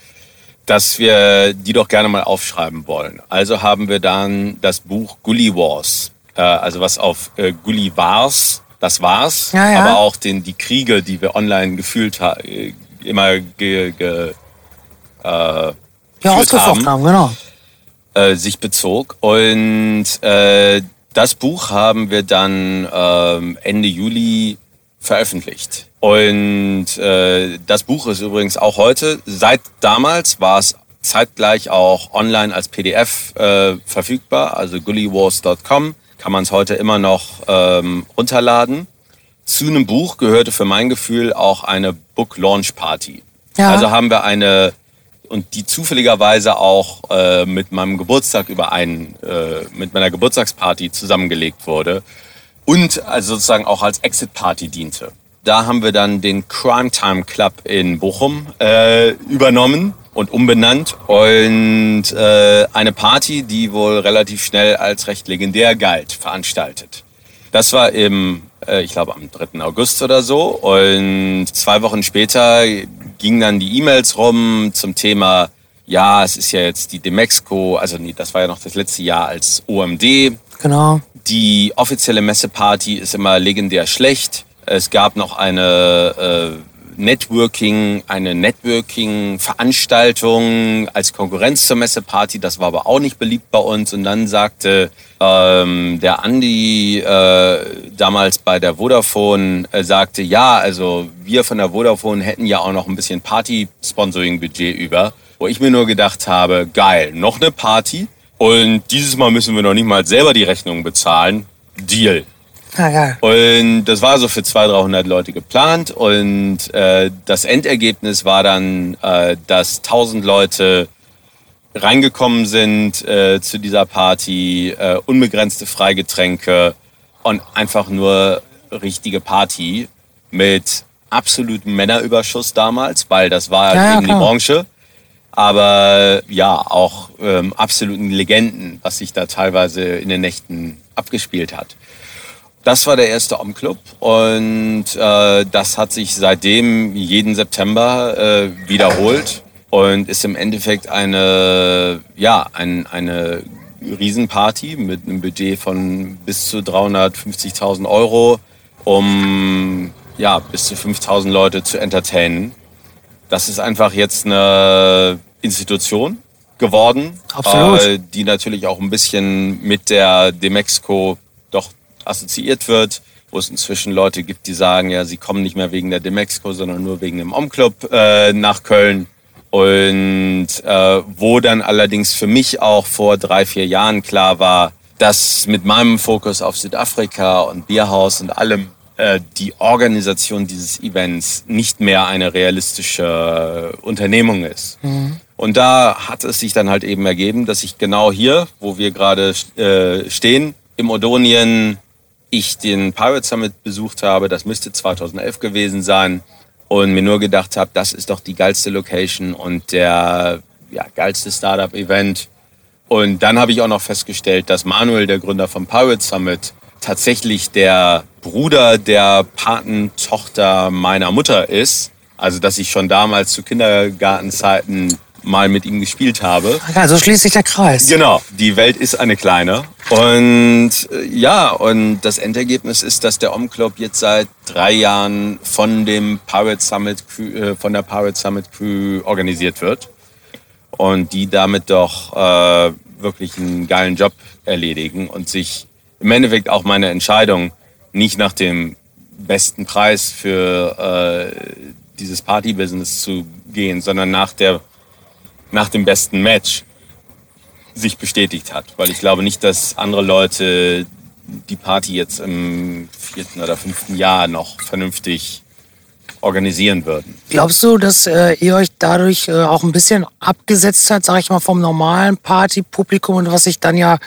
S3: dass wir die doch gerne mal aufschreiben wollen. Also haben wir dann das Buch Gully Wars, also was auf Gully Wars, das war's,
S1: Ja, ja.
S3: aber auch den, die Kriege, die wir online gefühlt haben, immer ge, ge, äh,
S1: Ja, ausgefochten haben, genau.
S3: äh, sich bezog. Und äh, das Buch haben wir dann ähm, Ende Juli veröffentlicht. Und äh, das Buch ist übrigens auch heute, seit damals war es zeitgleich auch online als PDF äh, verfügbar, also gullywars.com kann man es heute immer noch ähm, runterladen. Zu einem Buch gehörte für mein Gefühl auch eine Book Launch Party.
S1: Ja.
S3: Also haben wir eine und die zufälligerweise auch äh, mit meinem Geburtstag überein, äh, mit meiner Geburtstagsparty zusammengelegt wurde und also sozusagen auch als Exit Party diente. Da haben wir dann den Crime Time Club in Bochum äh, übernommen und umbenannt und äh, eine Party, die wohl relativ schnell als recht legendär galt, veranstaltet. Das war im äh, ich glaube am 3. August oder so. Und zwei Wochen später gingen dann die E-Mails rum zum Thema, ja, es ist ja jetzt die Demexco, also nee, das war ja noch das letzte Jahr als OMD.
S1: Genau.
S3: Die offizielle Messeparty ist immer legendär schlecht. Es gab noch eine äh, Networking, eine Networking-Veranstaltung als Konkurrenz zur Messeparty. Das war aber auch nicht beliebt bei uns. Und dann sagte ähm, der Andi äh, damals bei der Vodafone, äh, sagte, ja, also wir von der Vodafone hätten ja auch noch ein bisschen Party-Sponsoring-Budget über. Wo ich mir nur gedacht habe, geil, noch eine Party. Und dieses Mal müssen wir noch nicht mal selber die Rechnung bezahlen. Deal.
S1: Ja, geil.
S3: Und das war so für 200, 300 Leute geplant. Und äh, das Endergebnis war dann, äh, dass 1000 Leute reingekommen sind äh, zu dieser Party, äh, unbegrenzte Freigetränke und einfach nur richtige Party mit absolutem Männerüberschuss damals, weil das war
S1: Ja, ja,
S3: eben die
S1: klar.
S3: Branche. Aber ja, auch ähm, absoluten Legenden, was sich da teilweise in den Nächten abgespielt hat. Das war der erste Om-Club und äh, das hat sich seitdem jeden September äh, wiederholt und ist im Endeffekt eine, ja, ein, eine Riesenparty mit einem Budget von bis zu 350.000 Euro, um ja, bis zu 5.000 Leute zu entertainen. Das ist einfach jetzt eine Institution geworden, äh, die natürlich auch ein bisschen mit der Demexco assoziiert wird, wo es inzwischen Leute gibt, die sagen, ja, sie kommen nicht mehr wegen der Demexco, sondern nur wegen dem Om-Club äh, nach Köln. Und äh, wo dann allerdings für mich auch vor drei, vier Jahren klar war, dass mit meinem Fokus auf Südafrika und Bierhaus und allem äh, die Organisation dieses Events nicht mehr eine realistische Unternehmung ist. Und da hat es sich dann halt eben ergeben, dass ich genau hier, wo wir gerade äh, stehen, im Odonien, ich den Pirate Summit besucht habe. Das müsste 2011 gewesen sein. Und mir nur gedacht habe, das ist doch die geilste Location und der ja, geilste Startup-Event. Und dann habe ich auch noch festgestellt, dass Manuel, der Gründer vom Pirate Summit, tatsächlich der Bruder der Patentochter meiner Mutter ist. Also, dass ich schon damals zu Kindergartenzeiten mal mit ihm gespielt habe.
S1: Ja, so schließt sich der Kreis.
S3: Genau, die Welt ist eine kleine. Und äh, ja, und das Endergebnis ist, dass der Om-Club jetzt seit drei Jahren von dem Pirate Summit Crew, äh, von der Pirate Summit Crew organisiert wird. Und die damit doch äh, wirklich einen geilen Job erledigen und sich im Endeffekt auch meine Entscheidung nicht nach dem besten Preis für äh, dieses Party-Business zu gehen, sondern nach der nach dem besten Match sich bestätigt hat. Weil ich glaube nicht, dass andere Leute die Party jetzt im vierten oder fünften Jahr noch vernünftig organisieren würden.
S1: Glaubst du, dass äh, ihr euch dadurch äh, auch ein bisschen abgesetzt hat, sag ich mal, vom normalen Partypublikum und was sich dann ja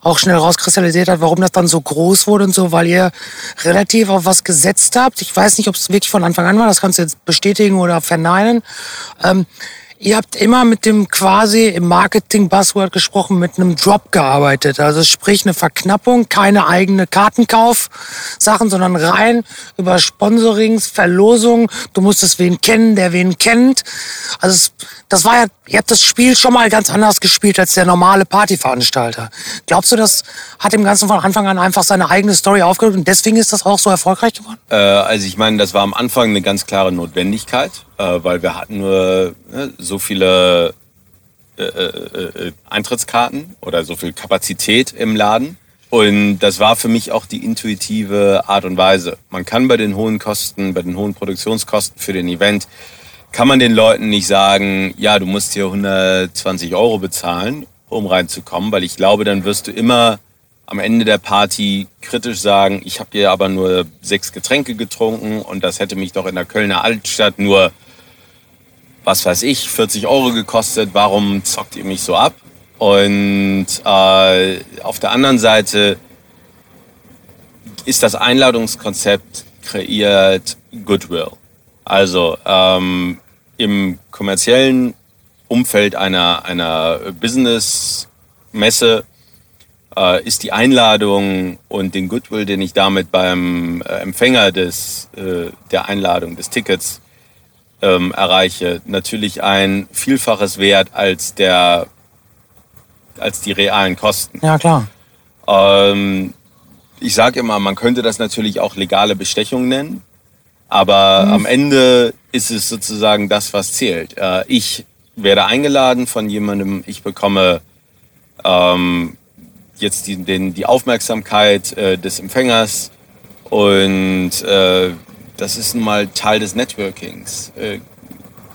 S1: auch schnell rauskristallisiert hat, warum das dann so groß wurde und so, weil ihr relativ auf was gesetzt habt. Ich weiß nicht, ob es wirklich von Anfang an war, das kannst du jetzt bestätigen oder verneinen. Ähm, ihr habt immer mit dem quasi im Marketing-Buzzword gesprochen, mit einem Drop gearbeitet. Also sprich eine Verknappung, keine eigene Kartenkauf-Sachen, sondern rein über Sponsorings, Verlosungen. Du musstest wen kennen, der wen kennt. Also das war ja, ihr habt das Spiel schon mal ganz anders gespielt als der normale Partyveranstalter. Glaubst du, das hat dem Ganzen von Anfang an einfach seine eigene Story aufgedrückt und deswegen ist das auch so erfolgreich geworden?
S3: Äh, also ich meine, das war am Anfang eine ganz klare Notwendigkeit, äh, weil wir hatten nur äh, so viele äh, äh, äh, Eintrittskarten oder so viel Kapazität im Laden. Und das war für mich auch die intuitive Art und Weise. Man kann bei den hohen Kosten, bei den hohen Produktionskosten für den Event, kann man den Leuten nicht sagen, ja, du musst hier 120 Euro bezahlen, um reinzukommen, weil ich glaube, dann wirst du immer am Ende der Party kritisch sagen, ich habe hier aber nur sechs Getränke getrunken und das hätte mich doch in der Kölner Altstadt nur, was weiß ich, 40 Euro gekostet. Warum zockt ihr mich so ab? Und äh, auf der anderen Seite ist das Einladungskonzept kreiert Goodwill. Also ähm, im kommerziellen Umfeld einer, einer Business-Messe äh, ist die Einladung und den Goodwill, den ich damit beim äh, Empfänger des, äh, der Einladung des Tickets ähm, erreiche, natürlich ein Vielfaches wert als der als die realen Kosten.
S1: Ja, klar.
S3: Ähm, ich sage immer, man könnte das natürlich auch legale Bestechung nennen, aber mhm. am Ende ist es sozusagen das, was zählt. Äh, ich werde eingeladen von jemandem, ich bekomme ähm, jetzt die, den, die Aufmerksamkeit äh, des Empfängers und äh, das ist nun mal Teil des Networkings, äh,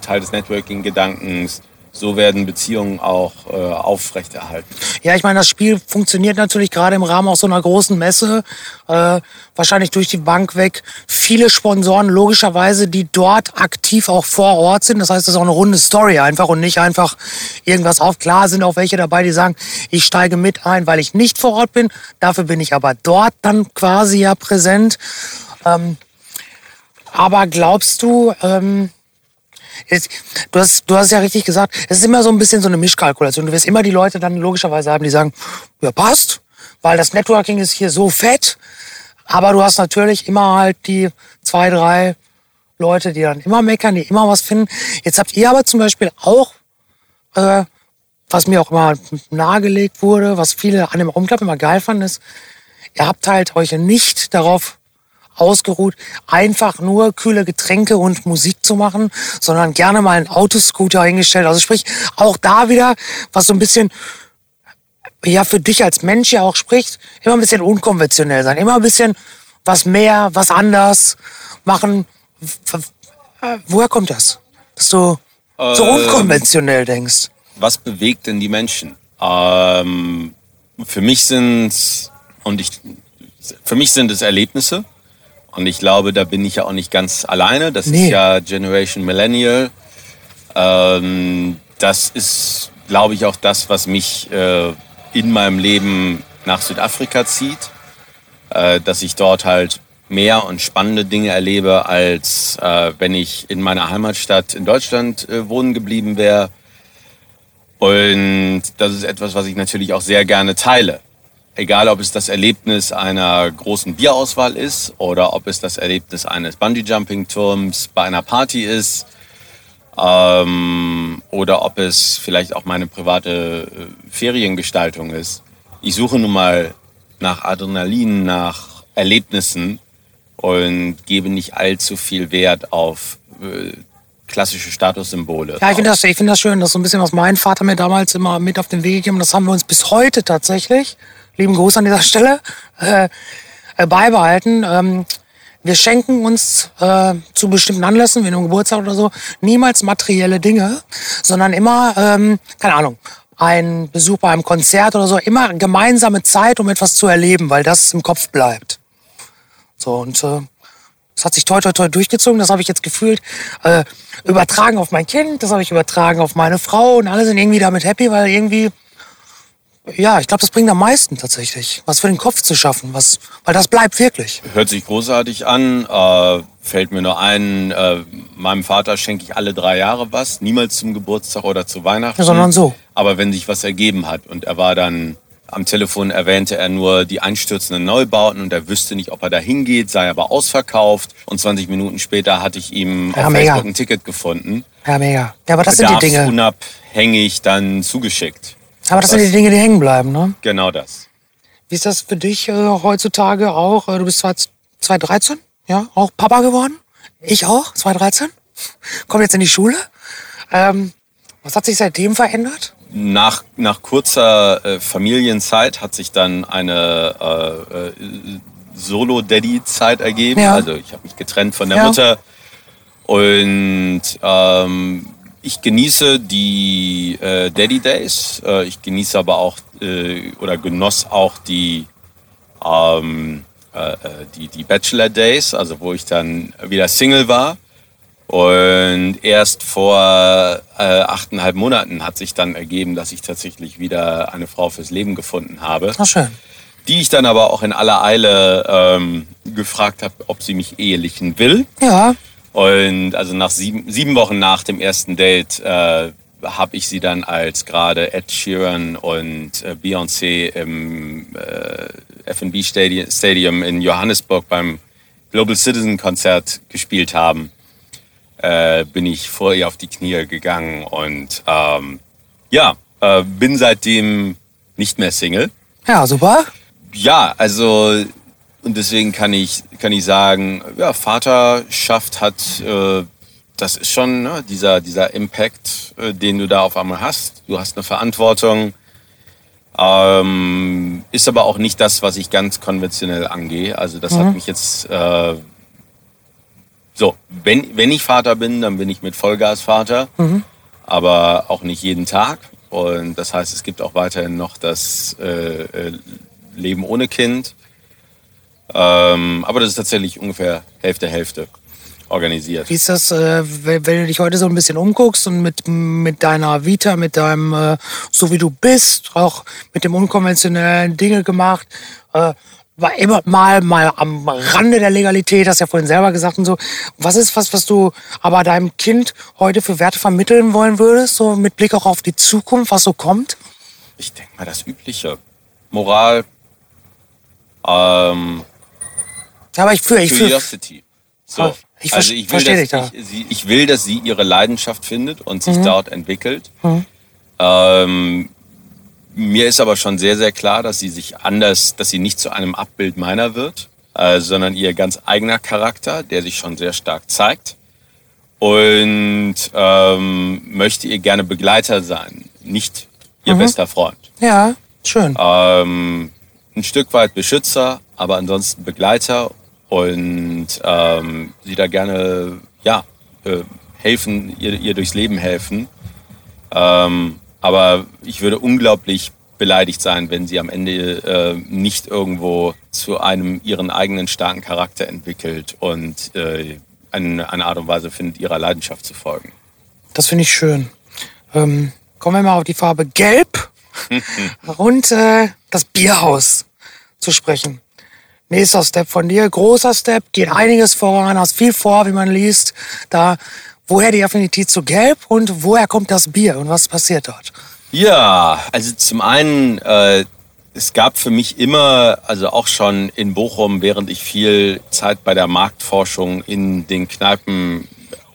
S3: Teil des Networking-Gedankens so werden Beziehungen auch äh, aufrechterhalten.
S1: Ja, ich meine, das Spiel funktioniert natürlich gerade im Rahmen auch so einer großen Messe, äh, wahrscheinlich durch die Bank weg. Viele Sponsoren logischerweise, die dort aktiv auch vor Ort sind. Das heißt, das ist auch eine runde Story einfach und nicht einfach irgendwas auf. Klar sind auch welche dabei, die sagen, ich steige mit ein, weil ich nicht vor Ort bin. Dafür bin ich aber dort dann quasi ja präsent. Ähm, aber glaubst du, ähm, du, hast, du hast ja richtig gesagt, es ist immer so ein bisschen so eine Mischkalkulation. Du wirst immer die Leute dann logischerweise haben, die sagen, ja passt, weil das Networking ist hier so fett. Aber du hast natürlich immer halt die zwei, drei Leute, die dann immer meckern, die immer was finden. Jetzt habt ihr aber zum Beispiel auch, äh, was mir auch immer nahegelegt wurde, was viele an dem Rumklapp immer geil fanden, ist, ihr habt halt euch nicht darauf ausgeruht, einfach nur kühle Getränke und Musik zu machen, sondern gerne mal einen Autoscooter hingestellt. Also sprich, auch da wieder, was so ein bisschen ja für dich als Mensch ja auch spricht, immer ein bisschen unkonventionell sein, immer ein bisschen was mehr, was anders machen. Woher kommt das? Dass du ähm, so unkonventionell denkst.
S3: Was bewegt denn die Menschen? Ähm, für mich sind und ich für mich sind es Erlebnisse. Und ich glaube, da bin ich ja auch nicht ganz alleine. Das nee. ist ja Generation Millennial. Ähm, das ist, glaube ich, auch das, was mich äh, in meinem Leben nach Südafrika zieht. Äh, dass ich dort halt mehr und spannende Dinge erlebe, als äh, wenn ich in meiner Heimatstadt in Deutschland äh, wohnen geblieben wäre. Und das ist etwas, was ich natürlich auch sehr gerne teile. Egal, ob es das Erlebnis einer großen Bierauswahl ist oder ob es das Erlebnis eines Bungee-Jumping-Turms bei einer Party ist ähm, oder ob es vielleicht auch meine private äh, Feriengestaltung ist. Ich suche nun mal nach Adrenalin, nach Erlebnissen und gebe nicht allzu viel Wert auf äh, klassische Statussymbole.
S1: Ja, ich finde das, find das schön. Das ist so ein bisschen, was mein Vater mir damals immer mit auf den Weg gegeben hat. Das haben wir uns bis heute tatsächlich lieben Gruß an dieser Stelle, äh, äh, beibehalten. Ähm, wir schenken uns äh, zu bestimmten Anlässen, wie einem Geburtstag oder so, niemals materielle Dinge, sondern immer, ähm, keine Ahnung, ein Besuch bei einem Konzert oder so, immer gemeinsame Zeit, um etwas zu erleben, weil das im Kopf bleibt. So, und äh, das hat sich toi toi toi durchgezogen, das habe ich jetzt gefühlt äh, übertragen auf mein Kind, das habe ich übertragen auf meine Frau und alle sind irgendwie damit happy, weil irgendwie ja, ich glaube, das bringt am meisten tatsächlich. Was für den Kopf zu schaffen, was, weil das bleibt wirklich.
S3: Hört sich großartig an. Äh, fällt mir nur ein, äh, meinem Vater schenke ich alle drei Jahre was. Niemals zum Geburtstag oder zu Weihnachten.
S1: Ja, sondern so.
S3: Aber wenn sich was ergeben hat und er war dann am Telefon erwähnte er nur die einstürzenden Neubauten und er wüsste nicht, ob er da hingeht, sei aber ausverkauft. Und 20 Minuten später hatte ich ihm ja, auf mega. Facebook ein Ticket gefunden.
S1: Ja, mega. Ja, aber das sind die Dinge.
S3: unabhängig dann zugeschickt.
S1: Aber das sind die Dinge, die hängen bleiben, ne?
S3: Genau das.
S1: Wie ist das für dich äh, heutzutage auch? Äh, du bist 2013, ja, auch Papa geworden. Ich auch, 2013. Komm jetzt in die Schule. Ähm, was hat sich seitdem verändert?
S3: Nach, nach kurzer äh, Familienzeit hat sich dann eine äh, äh Solo-Daddy-Zeit ergeben. Ja. Also ich habe mich getrennt von der ja. Mutter. Und ähm, ich genieße die äh, Daddy Days. Äh, ich genieße aber auch äh, oder genoss auch die, ähm, äh, äh, die, die Bachelor Days, also wo ich dann wieder Single war. Und erst vor äh, achteinhalb Monaten hat sich dann ergeben, dass ich tatsächlich wieder eine Frau fürs Leben gefunden habe.
S1: Ach schön.
S3: Die ich dann aber auch in aller Eile ähm, gefragt habe, ob sie mich ehelichen will.
S1: Ja.
S3: Und also nach sieben, sieben Wochen nach dem ersten Date äh, habe ich sie dann als gerade Ed Sheeran und äh, Beyoncé im äh, F&B Stadium in Johannesburg beim Global Citizen Konzert gespielt haben, äh, bin ich vor ihr auf die Knie gegangen und ähm, ja, äh, bin seitdem nicht mehr Single.
S1: Ja, super.
S3: Ja, also und deswegen kann ich kann ich sagen, ja, Vaterschaft hat äh, das ist schon ne, dieser, dieser Impact, äh, den du da auf einmal hast. Du hast eine Verantwortung. Ähm, ist aber auch nicht das, was ich ganz konventionell angehe. Also das mhm. hat mich jetzt äh, so, wenn, wenn ich Vater bin, dann bin ich mit Vollgas Vater, mhm. aber auch nicht jeden Tag. Und das heißt, es gibt auch weiterhin noch das äh, äh Leben ohne Kind. Ähm, aber das ist tatsächlich ungefähr Hälfte, Hälfte organisiert.
S1: Wie ist das, äh, wenn, du dich heute so ein bisschen umguckst und mit, mit deiner Vita, mit deinem, äh, so wie du bist, auch mit dem unkonventionellen Dinge gemacht, äh, war immer mal, mal am Rande der Legalität, hast ja vorhin selber gesagt und so. Was ist was, was du aber deinem Kind heute für Werte vermitteln wollen würdest, so mit Blick auch auf die Zukunft, was so kommt?
S3: Ich denke mal das Übliche. Moral, ähm,
S1: aber ich fühle, ich fühle.
S3: Curiosity. So.
S1: Ich also ich will, dass,
S3: da. ich, sie, ich will, dass sie ihre Leidenschaft findet und sich mhm. dort entwickelt. Mhm. Ähm, mir ist aber schon sehr, sehr klar, dass sie sich anders, dass sie nicht zu einem Abbild meiner wird, äh, sondern ihr ganz eigener Charakter, der sich schon sehr stark zeigt. Und ähm, möchte ihr gerne Begleiter sein, nicht ihr mhm. bester Freund.
S1: Ja, schön.
S3: Ähm, ein Stück weit Beschützer, aber ansonsten Begleiter und ähm, sie da gerne ja, äh, helfen, ihr, ihr durchs Leben helfen. Ähm, aber ich würde unglaublich beleidigt sein, wenn sie am Ende äh, nicht irgendwo zu einem ihren eigenen starken Charakter entwickelt und äh, eine, eine Art und Weise findet, ihrer Leidenschaft zu folgen.
S1: Das finde ich schön. Ähm, kommen wir mal auf die Farbe Gelb und äh, das Bierhaus zu sprechen. Nächster Step von dir, großer Step, geht einiges voran, hast viel vor, wie man liest. Da, woher die Affinität zu Gelb und woher kommt das Bier und was passiert dort?
S3: Ja, also zum einen, äh, es gab für mich immer, also auch schon in Bochum, während ich viel Zeit bei der Marktforschung in den Kneipen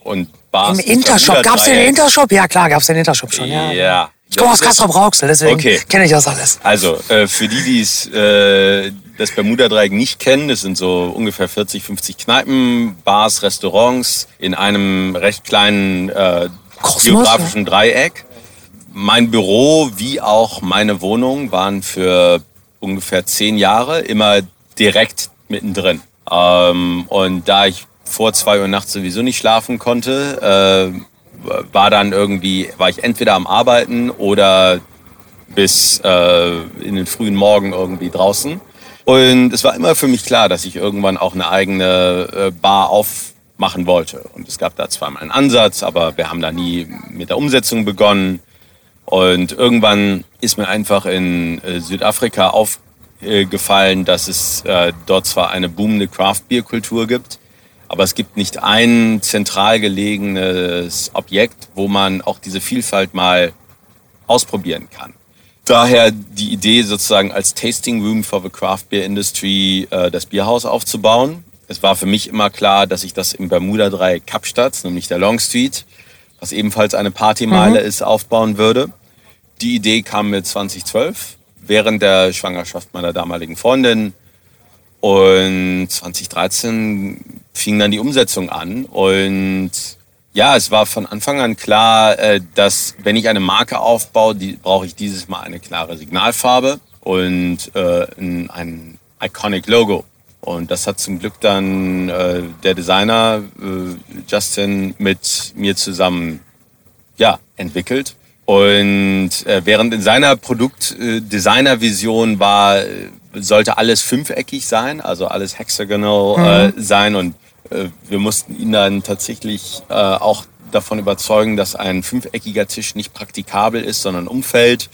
S3: und Bars.
S1: Im Intershop, gab es den Intershop? Ja klar, gab es den Intershop schon. Ja.
S3: ja.
S1: Ich komme aus Kastrop Rauxel, deswegen okay. kenne ich das alles.
S3: Also, äh, für die, die es äh, das Bermuda-Dreieck nicht kennen, das sind so ungefähr 40, 50 Kneipen, Bars, Restaurants in einem recht kleinen äh, Kosmos, geografischen. Dreieck. Mein Büro wie auch meine Wohnung waren für ungefähr zehn Jahre immer direkt mittendrin. Ähm, und da ich vor zwei Uhr nachts sowieso nicht schlafen konnte, äh, war dann irgendwie, war ich entweder am Arbeiten oder bis äh, in den frühen Morgen irgendwie draußen. Und es war immer für mich klar, dass ich irgendwann auch eine eigene äh, Bar aufmachen wollte. Und es gab da zwar mal einen Ansatz, aber wir haben da nie mit der Umsetzung begonnen. Und irgendwann ist mir einfach in äh, Südafrika aufgefallen, dass es äh, dort zwar eine boomende Craft-Bier-Kultur gibt, aber es gibt nicht ein zentral gelegenes Objekt, wo man auch diese Vielfalt mal ausprobieren kann. Daher die Idee sozusagen als Tasting Room for the Craft Beer Industry äh, das Bierhaus aufzubauen. Es war für mich immer klar, dass ich das im Bermuda 3 Kapstadt, nämlich der Long Street, was ebenfalls eine Partymeile mhm. ist, aufbauen würde. Die Idee kam mir 2012 während der Schwangerschaft meiner damaligen Freundin. Und 2013 fing dann die Umsetzung an. Und ja, es war von Anfang an klar, äh, dass wenn ich eine Marke aufbaue, die, brauche ich dieses Mal eine klare Signalfarbe und äh, ein, iconic Logo. Und das hat zum Glück dann äh, der Designer äh, Justin mit mir zusammen ja, entwickelt. Und äh, während in seiner Produktdesigner-Vision war, sollte alles fünfeckig sein, also alles hexagonal mhm. sein und äh, wir mussten ihn dann tatsächlich äh, auch davon überzeugen, dass ein fünfeckiger Tisch nicht praktikabel ist, sondern umfällt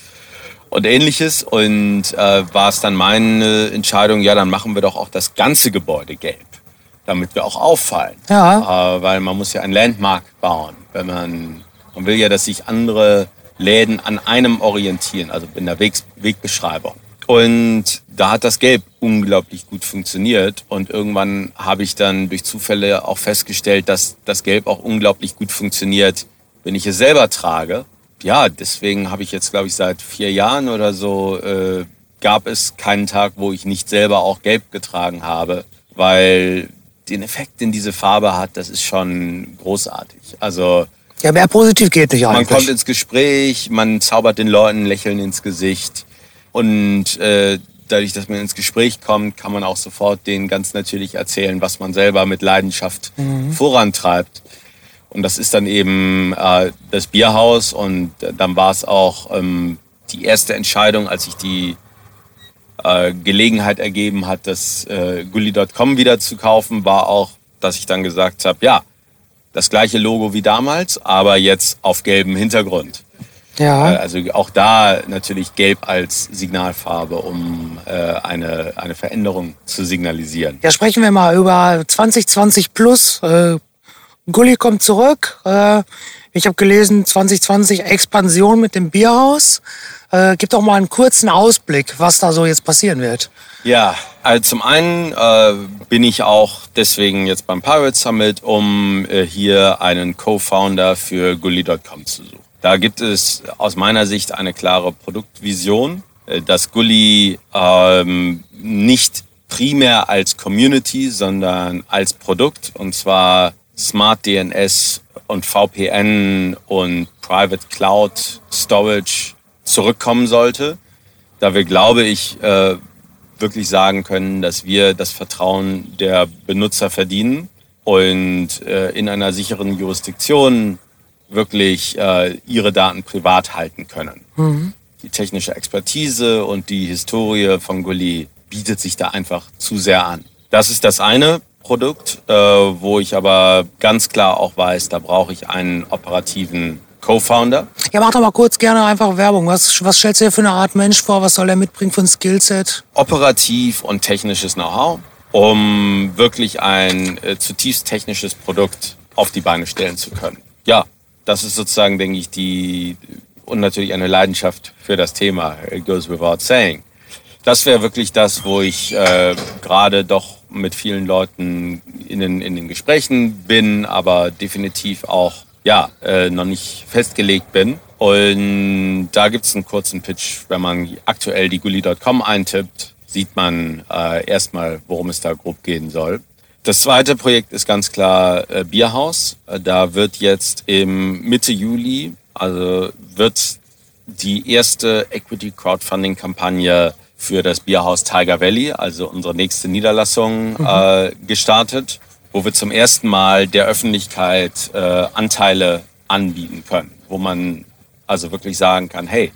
S3: und ähnliches. Und äh, war es dann meine Entscheidung, ja, dann machen wir doch auch das ganze Gebäude gelb, damit wir auch auffallen.
S1: Ja.
S3: Äh, weil man muss ja ein Landmark bauen, wenn man Man will ja, dass sich andere Läden an einem orientieren, also in der Wegs Wegbeschreibung. Und da hat das Gelb unglaublich gut funktioniert. Und irgendwann habe ich dann durch Zufälle auch festgestellt, dass das Gelb auch unglaublich gut funktioniert, wenn ich es selber trage. Ja, deswegen habe ich jetzt, glaube ich, seit vier Jahren oder so, äh, gab es keinen Tag, wo ich nicht selber auch Gelb getragen habe, weil den Effekt, den diese Farbe hat, das ist schon großartig. Also
S1: ja, mehr positiv geht nicht
S3: eigentlich. Man kommt ins Gespräch, man zaubert den Leuten Lächeln ins Gesicht. Und äh, dadurch, dass man ins Gespräch kommt, kann man auch sofort denen ganz natürlich erzählen, was man selber mit Leidenschaft mhm. vorantreibt. Und das ist dann eben äh, das Bierhaus. Und dann war es auch ähm, die erste Entscheidung, als sich die äh, Gelegenheit ergeben hat, das äh, Gully.com wieder zu kaufen, war auch, dass ich dann gesagt habe, ja, das gleiche Logo wie damals, aber jetzt auf gelbem Hintergrund. Ja. Äh, also auch da natürlich gelb als Signalfarbe, um äh, eine, eine Veränderung zu signalisieren.
S1: Ja, sprechen wir mal über 2020 plus. Äh, Gully kommt zurück. Äh, ich habe gelesen, 2020 Expansion mit dem Bierhaus. Äh, gib doch mal einen kurzen Ausblick, was da so jetzt passieren wird.
S3: Ja, also zum einen äh, bin ich auch deswegen jetzt beim Pirate Summit, um äh, hier einen Co-Founder für Gully.com zu suchen. Da gibt es aus meiner Sicht eine klare Produktvision, äh, dass Gully ähm, nicht primär als Community, sondern als Produkt, und zwar Smart DNS und VPN und Private Cloud Storage zurückkommen sollte. Da wir, glaube ich, äh, wirklich sagen können, dass wir das Vertrauen der Benutzer verdienen und äh, in einer sicheren Jurisdiktion wirklich äh, ihre Daten privat halten können. Mhm. Die technische Expertise und die Historie von Gulli bietet sich da einfach zu sehr an. Das ist das eine Produkt, äh, wo ich aber ganz klar auch weiß, da brauche ich einen operativen Co-Founder.
S1: Ja, mach doch mal kurz gerne einfach Werbung. Was, was stellst du dir für eine Art Mensch vor? Was soll er mitbringen für ein Skillset?
S3: Operativ und technisches Know-how, um wirklich ein äh, zutiefst technisches Produkt auf die Beine stellen zu können. Ja, das ist sozusagen, denke ich, die und natürlich eine Leidenschaft für das Thema. It goes without saying. Das wäre wirklich das, wo ich äh, gerade doch mit vielen Leuten in den, in den Gesprächen bin, aber definitiv auch ja, äh, noch nicht festgelegt bin. Und da gibt es einen kurzen Pitch. Wenn man aktuell die Gully.com eintippt, sieht man äh, erstmal, worum es da grob gehen soll. Das zweite Projekt ist ganz klar äh, Bierhaus. Äh, da wird jetzt im Mitte Juli, also wird die erste Equity Crowdfunding Kampagne für das Bierhaus Tiger Valley, also unsere nächste Niederlassung, mhm. äh, gestartet wo wir zum ersten Mal der Öffentlichkeit äh, Anteile anbieten können, wo man also wirklich sagen kann, hey,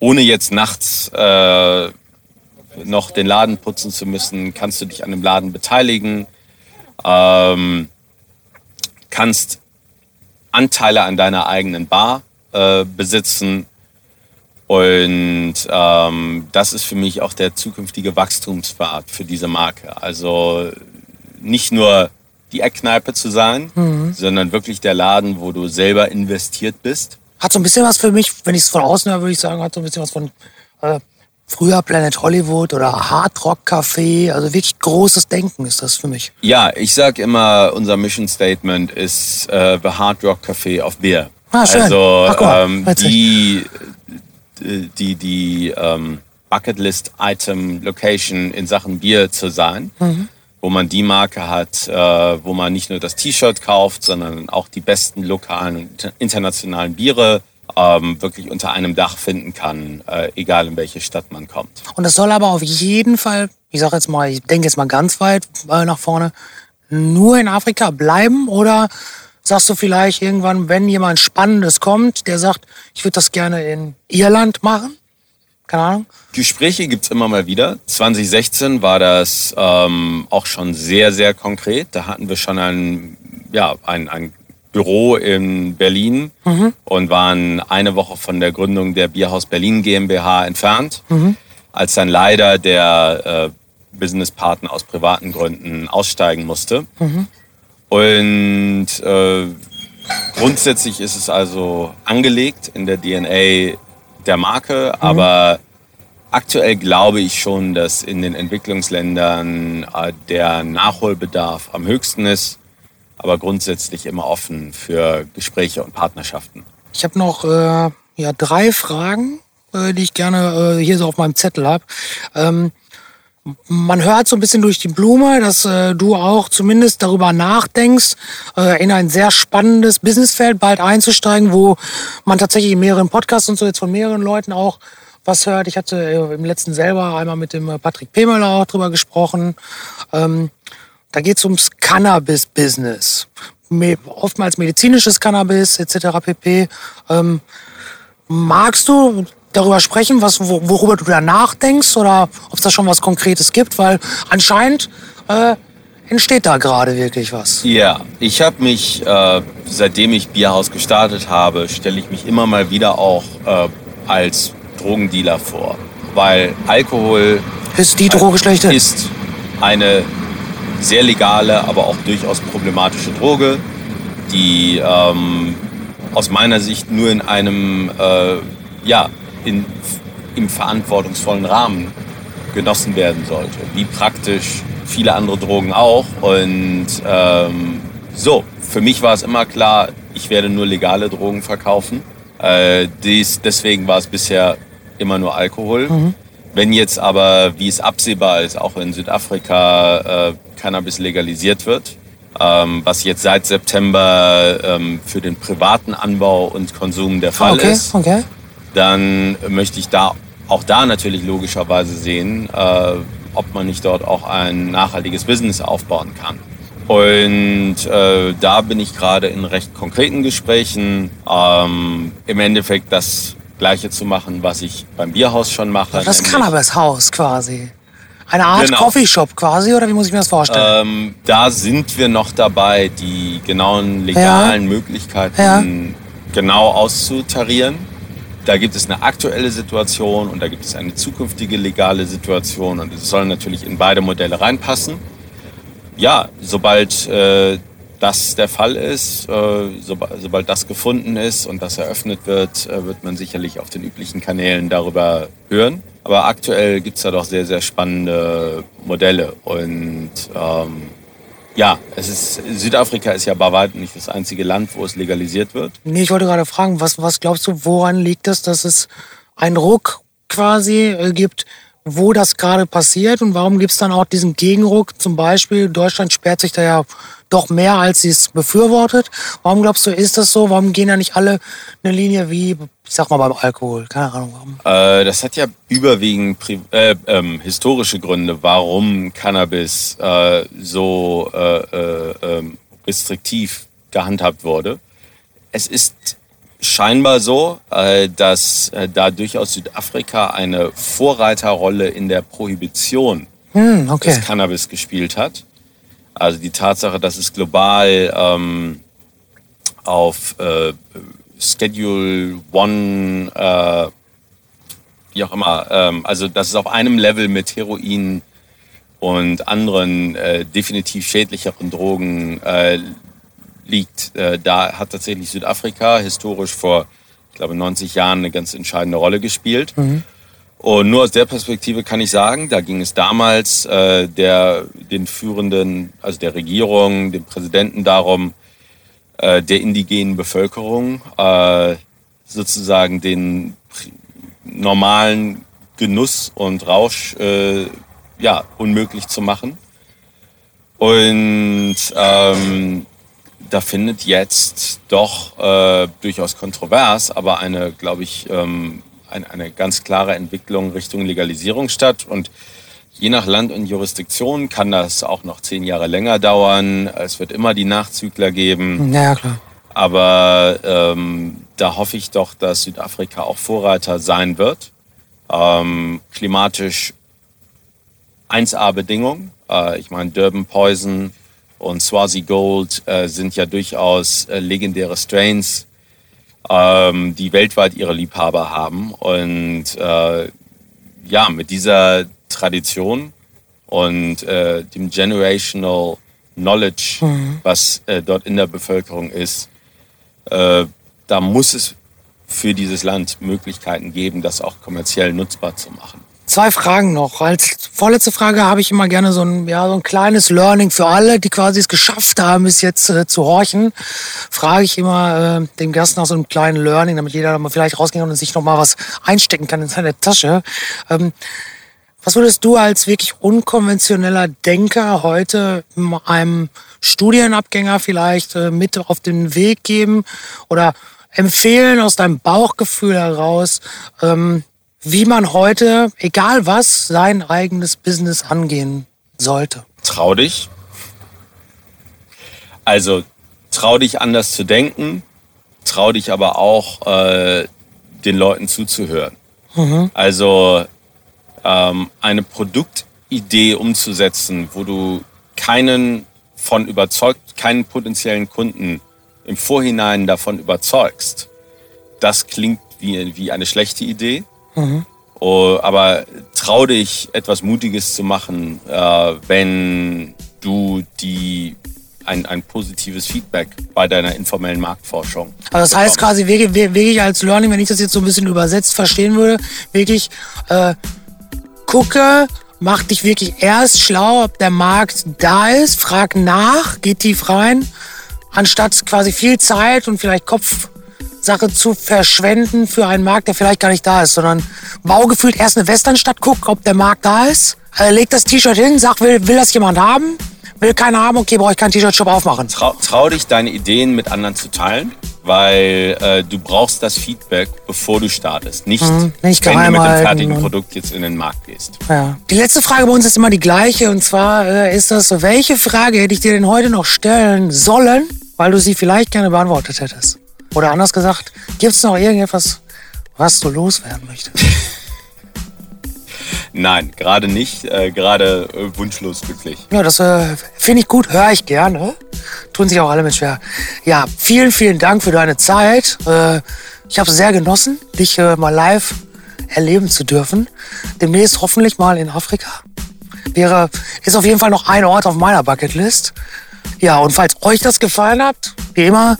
S3: ohne jetzt nachts äh, noch den Laden putzen zu müssen, kannst du dich an dem Laden beteiligen, ähm, kannst Anteile an deiner eigenen Bar äh, besitzen. Und ähm, das ist für mich auch der zukünftige Wachstumspfad für diese Marke. Also nicht nur die Eckkneipe zu sein, mhm. sondern wirklich der Laden, wo du selber investiert bist.
S1: Hat so ein bisschen was für mich, wenn ich es von außen höre, würde ich sagen, hat so ein bisschen was von äh, früher Planet Hollywood oder Hard Rock Café. Also wirklich großes Denken ist das für mich.
S3: Ja, ich sag immer, unser Mission Statement ist äh, The Hard Rock Café of Beer.
S1: Ah, schön.
S3: Also Ach, ähm, die, die, die ähm, Bucketlist Item Location in Sachen Bier zu sein. Mhm wo man die Marke hat, äh, wo man nicht nur das T-Shirt kauft, sondern auch die besten lokalen und internationalen Biere ähm, wirklich unter einem Dach finden kann, äh, egal in welche Stadt man kommt.
S1: Und das soll aber auf jeden Fall, ich sage jetzt mal, ich denke jetzt mal ganz weit äh, nach vorne, nur in Afrika bleiben oder sagst du vielleicht irgendwann, wenn jemand Spannendes kommt, der sagt, ich würde das gerne in Irland machen? Keine Ahnung.
S3: Gespräche gibt's immer mal wieder. 2016 war das ähm, auch schon sehr, sehr konkret. Da hatten wir schon ein, ja, ein, ein Büro in Berlin mhm. und waren eine Woche von der Gründung der Bierhaus Berlin GmbH entfernt, mhm. als dann leider der äh, Businesspartner aus privaten Gründen aussteigen musste. Mhm. Und äh, grundsätzlich ist es also angelegt in der DNA der Marke, aber aktuell glaube ich schon, dass in den Entwicklungsländern äh, der Nachholbedarf am höchsten ist, aber grundsätzlich immer offen für Gespräche und Partnerschaften.
S1: Ich habe noch äh, ja, drei Fragen, äh, die ich gerne äh, hier so auf meinem Zettel habe. Ähm, man hört so ein bisschen durch die Blume, dass äh, du auch zumindest darüber nachdenkst, äh, in ein sehr spannendes Businessfeld bald einzusteigen, wo man tatsächlich in mehreren Podcasts und so jetzt von mehreren Leuten auch was hört. Ich hatte äh, im letzten selber einmal mit dem äh, Patrick Pemöller auch drüber gesprochen. Ähm, da geht es ums Cannabis-Business. Oftmals medizinisches Cannabis etc. pp. Ähm, magst du darüber sprechen, was, worüber du da nachdenkst oder ob es da schon was Konkretes gibt? Weil anscheinend äh, entsteht da gerade wirklich was.
S3: Ja, ich habe mich, äh, seitdem ich Bierhaus gestartet habe, stelle ich mich immer mal wieder auch äh, als Drogendealer vor. Weil Alkohol
S1: ist die Droge schlechte.
S3: Ist eine sehr legale, aber auch durchaus problematische Droge, die ähm, aus meiner Sicht nur in einem äh, ja, in, im verantwortungsvollen Rahmen genossen werden sollte. Wie praktisch viele andere Drogen auch. Und ähm, so, für mich war es immer klar, ich werde nur legale Drogen verkaufen. Äh, dies, deswegen war es bisher immer nur Alkohol. Mhm. Wenn jetzt aber, wie es absehbar ist, auch in Südafrika äh, Cannabis legalisiert wird, ähm, was jetzt seit September ähm, für den privaten Anbau und Konsum der Fall
S1: okay,
S3: ist,
S1: okay
S3: dann möchte ich da auch da natürlich logischerweise sehen, äh, ob man nicht dort auch ein nachhaltiges Business aufbauen kann. Und äh, da bin ich gerade in recht konkreten Gesprächen, ähm, im Endeffekt das Gleiche zu machen, was ich beim Bierhaus schon mache.
S1: Das Cannabis-Haus quasi. Eine Art genau. Coffeeshop quasi, oder wie muss ich mir das vorstellen?
S3: Ähm, da sind wir noch dabei, die genauen legalen ja. Möglichkeiten ja. genau auszutarieren. Da gibt es eine aktuelle Situation und da gibt es eine zukünftige legale Situation und es soll natürlich in beide Modelle reinpassen. Ja, sobald äh, das der Fall ist, äh, so, sobald das gefunden ist und das eröffnet wird, äh, wird man sicherlich auf den üblichen Kanälen darüber hören. Aber aktuell gibt es da doch sehr, sehr spannende Modelle und ähm, ja, es ist, Südafrika ist ja bei weitem nicht das einzige Land, wo es legalisiert wird.
S1: Nee, ich wollte gerade fragen, was, was glaubst du, woran liegt es, dass es einen Ruck quasi äh, gibt, wo das gerade passiert und warum gibt es dann auch diesen Gegenruck? Zum Beispiel, Deutschland sperrt sich da ja doch mehr, als sie es befürwortet. Warum glaubst du, ist das so? Warum gehen da nicht alle eine Linie wie, ich sag mal, beim Alkohol? Keine Ahnung warum.
S3: Äh, das hat ja überwiegend äh, ähm, historische Gründe, warum Cannabis äh, so äh, äh, ähm, restriktiv gehandhabt wurde. Es ist scheinbar so, äh, dass da durchaus Südafrika eine Vorreiterrolle in der Prohibition hm, okay. des Cannabis gespielt hat. Also die Tatsache, dass es global ähm, auf äh, Schedule One, äh, wie auch immer, ähm, also dass es auf einem Level mit Heroin und anderen äh, definitiv schädlicheren Drogen äh, liegt. Äh, da hat tatsächlich Südafrika historisch vor, ich glaube, 90 Jahren eine ganz entscheidende Rolle gespielt. Mhm. Und nur aus der Perspektive kann ich sagen, da ging es damals äh, der, den Führenden, also der Regierung, dem Präsidenten darum, äh, der indigenen Bevölkerung äh, sozusagen den normalen Genuss und Rausch äh, ja, unmöglich zu machen. Und ähm, da findet jetzt doch äh, durchaus kontrovers, aber eine, glaube ich, ähm, eine, eine ganz klare Entwicklung Richtung Legalisierung statt. Und je nach Land und Jurisdiktion kann das auch noch zehn Jahre länger dauern. Es wird immer die Nachzügler geben.
S1: Ja, klar.
S3: Aber ähm, da hoffe ich doch, dass Südafrika auch Vorreiter sein wird. Ähm, klimatisch 1A-Bedingungen. Äh, ich meine, Durban Poison und Swazi Gold äh, sind ja durchaus äh, legendäre Strains, ähm, die weltweit ihre Liebhaber haben. Und äh, ja, mit dieser Tradition und äh, dem Generational Knowledge, mhm. was äh, dort in der Bevölkerung ist, äh, da muss es für dieses Land Möglichkeiten geben, das auch kommerziell nutzbar zu machen.
S1: Zwei Fragen noch. Als vorletzte Frage habe ich immer gerne so ein, ja, so ein kleines Learning für alle, die quasi es geschafft haben, bis jetzt äh, zu horchen. Frage ich immer äh, den Gast nach so einem kleinen Learning, damit jeder mal vielleicht rausgehen und sich noch mal was einstecken kann in seine Tasche. Ähm, was würdest du als wirklich unkonventioneller Denker heute einem Studienabgänger vielleicht äh, mit auf den Weg geben oder empfehlen aus deinem Bauchgefühl heraus, ähm, wie man heute, egal was, sein eigenes Business angehen sollte?
S3: Trau dich. Also trau dich anders zu denken, trau dich aber auch äh, den Leuten zuzuhören. Mhm. Also ähm, eine Produktidee umzusetzen, wo du keinen von überzeugt, keinen potenziellen Kunden im Vorhinein davon überzeugst, das klingt wie, wie eine schlechte Idee. Mhm. Oh, aber trau dich, etwas Mutiges zu machen, äh, wenn du die ein, ein positives Feedback bei deiner informellen Marktforschung.
S1: Also das heißt quasi wirklich, wirklich als Learning, wenn ich das jetzt so ein bisschen übersetzt verstehen würde, wirklich äh, gucke, mach dich wirklich erst schlau, ob der Markt da ist, frag nach, geh tief rein, anstatt quasi viel Zeit und vielleicht Kopfsache zu verschwenden für einen Markt, der vielleicht gar nicht da ist, sondern baugefühlt erst eine Westernstadt, guck, ob der Markt da ist, äh, leg das T-Shirt hin, sag, will, will das jemand haben? Will keiner haben, okay, brauche ich keinen T-Shirt-Shop aufmachen.
S3: Trau, trau dich, deine Ideen mit anderen zu teilen weil äh, du brauchst das Feedback, bevor du startest. Nicht, mhm, nicht wenn du mit dem fertigen Produkt jetzt in den Markt gehst.
S1: Ja. Die letzte Frage bei uns ist immer die gleiche und zwar äh, ist das, welche Frage hätte ich dir denn heute noch stellen sollen, weil du sie vielleicht gerne beantwortet hättest? Oder anders gesagt, gibt es noch irgendetwas, was du loswerden möchtest?
S3: Nein, gerade nicht. Äh, gerade äh, wunschlos glücklich.
S1: Ja, das äh, finde ich gut, höre ich gerne. Tun sich auch alle mit schwer. Ja, vielen, vielen Dank für deine Zeit. Äh, ich habe es sehr genossen, dich äh, mal live erleben zu dürfen. Demnächst hoffentlich mal in Afrika. Wäre, ist auf jeden Fall noch ein Ort auf meiner Bucketlist. Ja, und falls euch das gefallen hat, wie immer,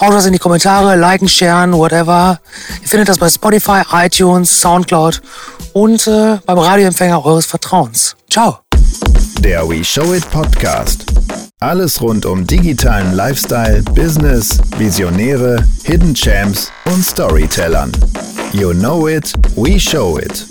S1: haut was in die Kommentare, liken, sharen, whatever. Ihr findet das bei Spotify, iTunes, Soundcloud und äh, beim Radioempfänger eures Vertrauens. Ciao.
S2: Der We Show It Podcast. Alles rund um digitalen Lifestyle, Business, Visionäre, Hidden Champs und Storytellern. You know it, we show it.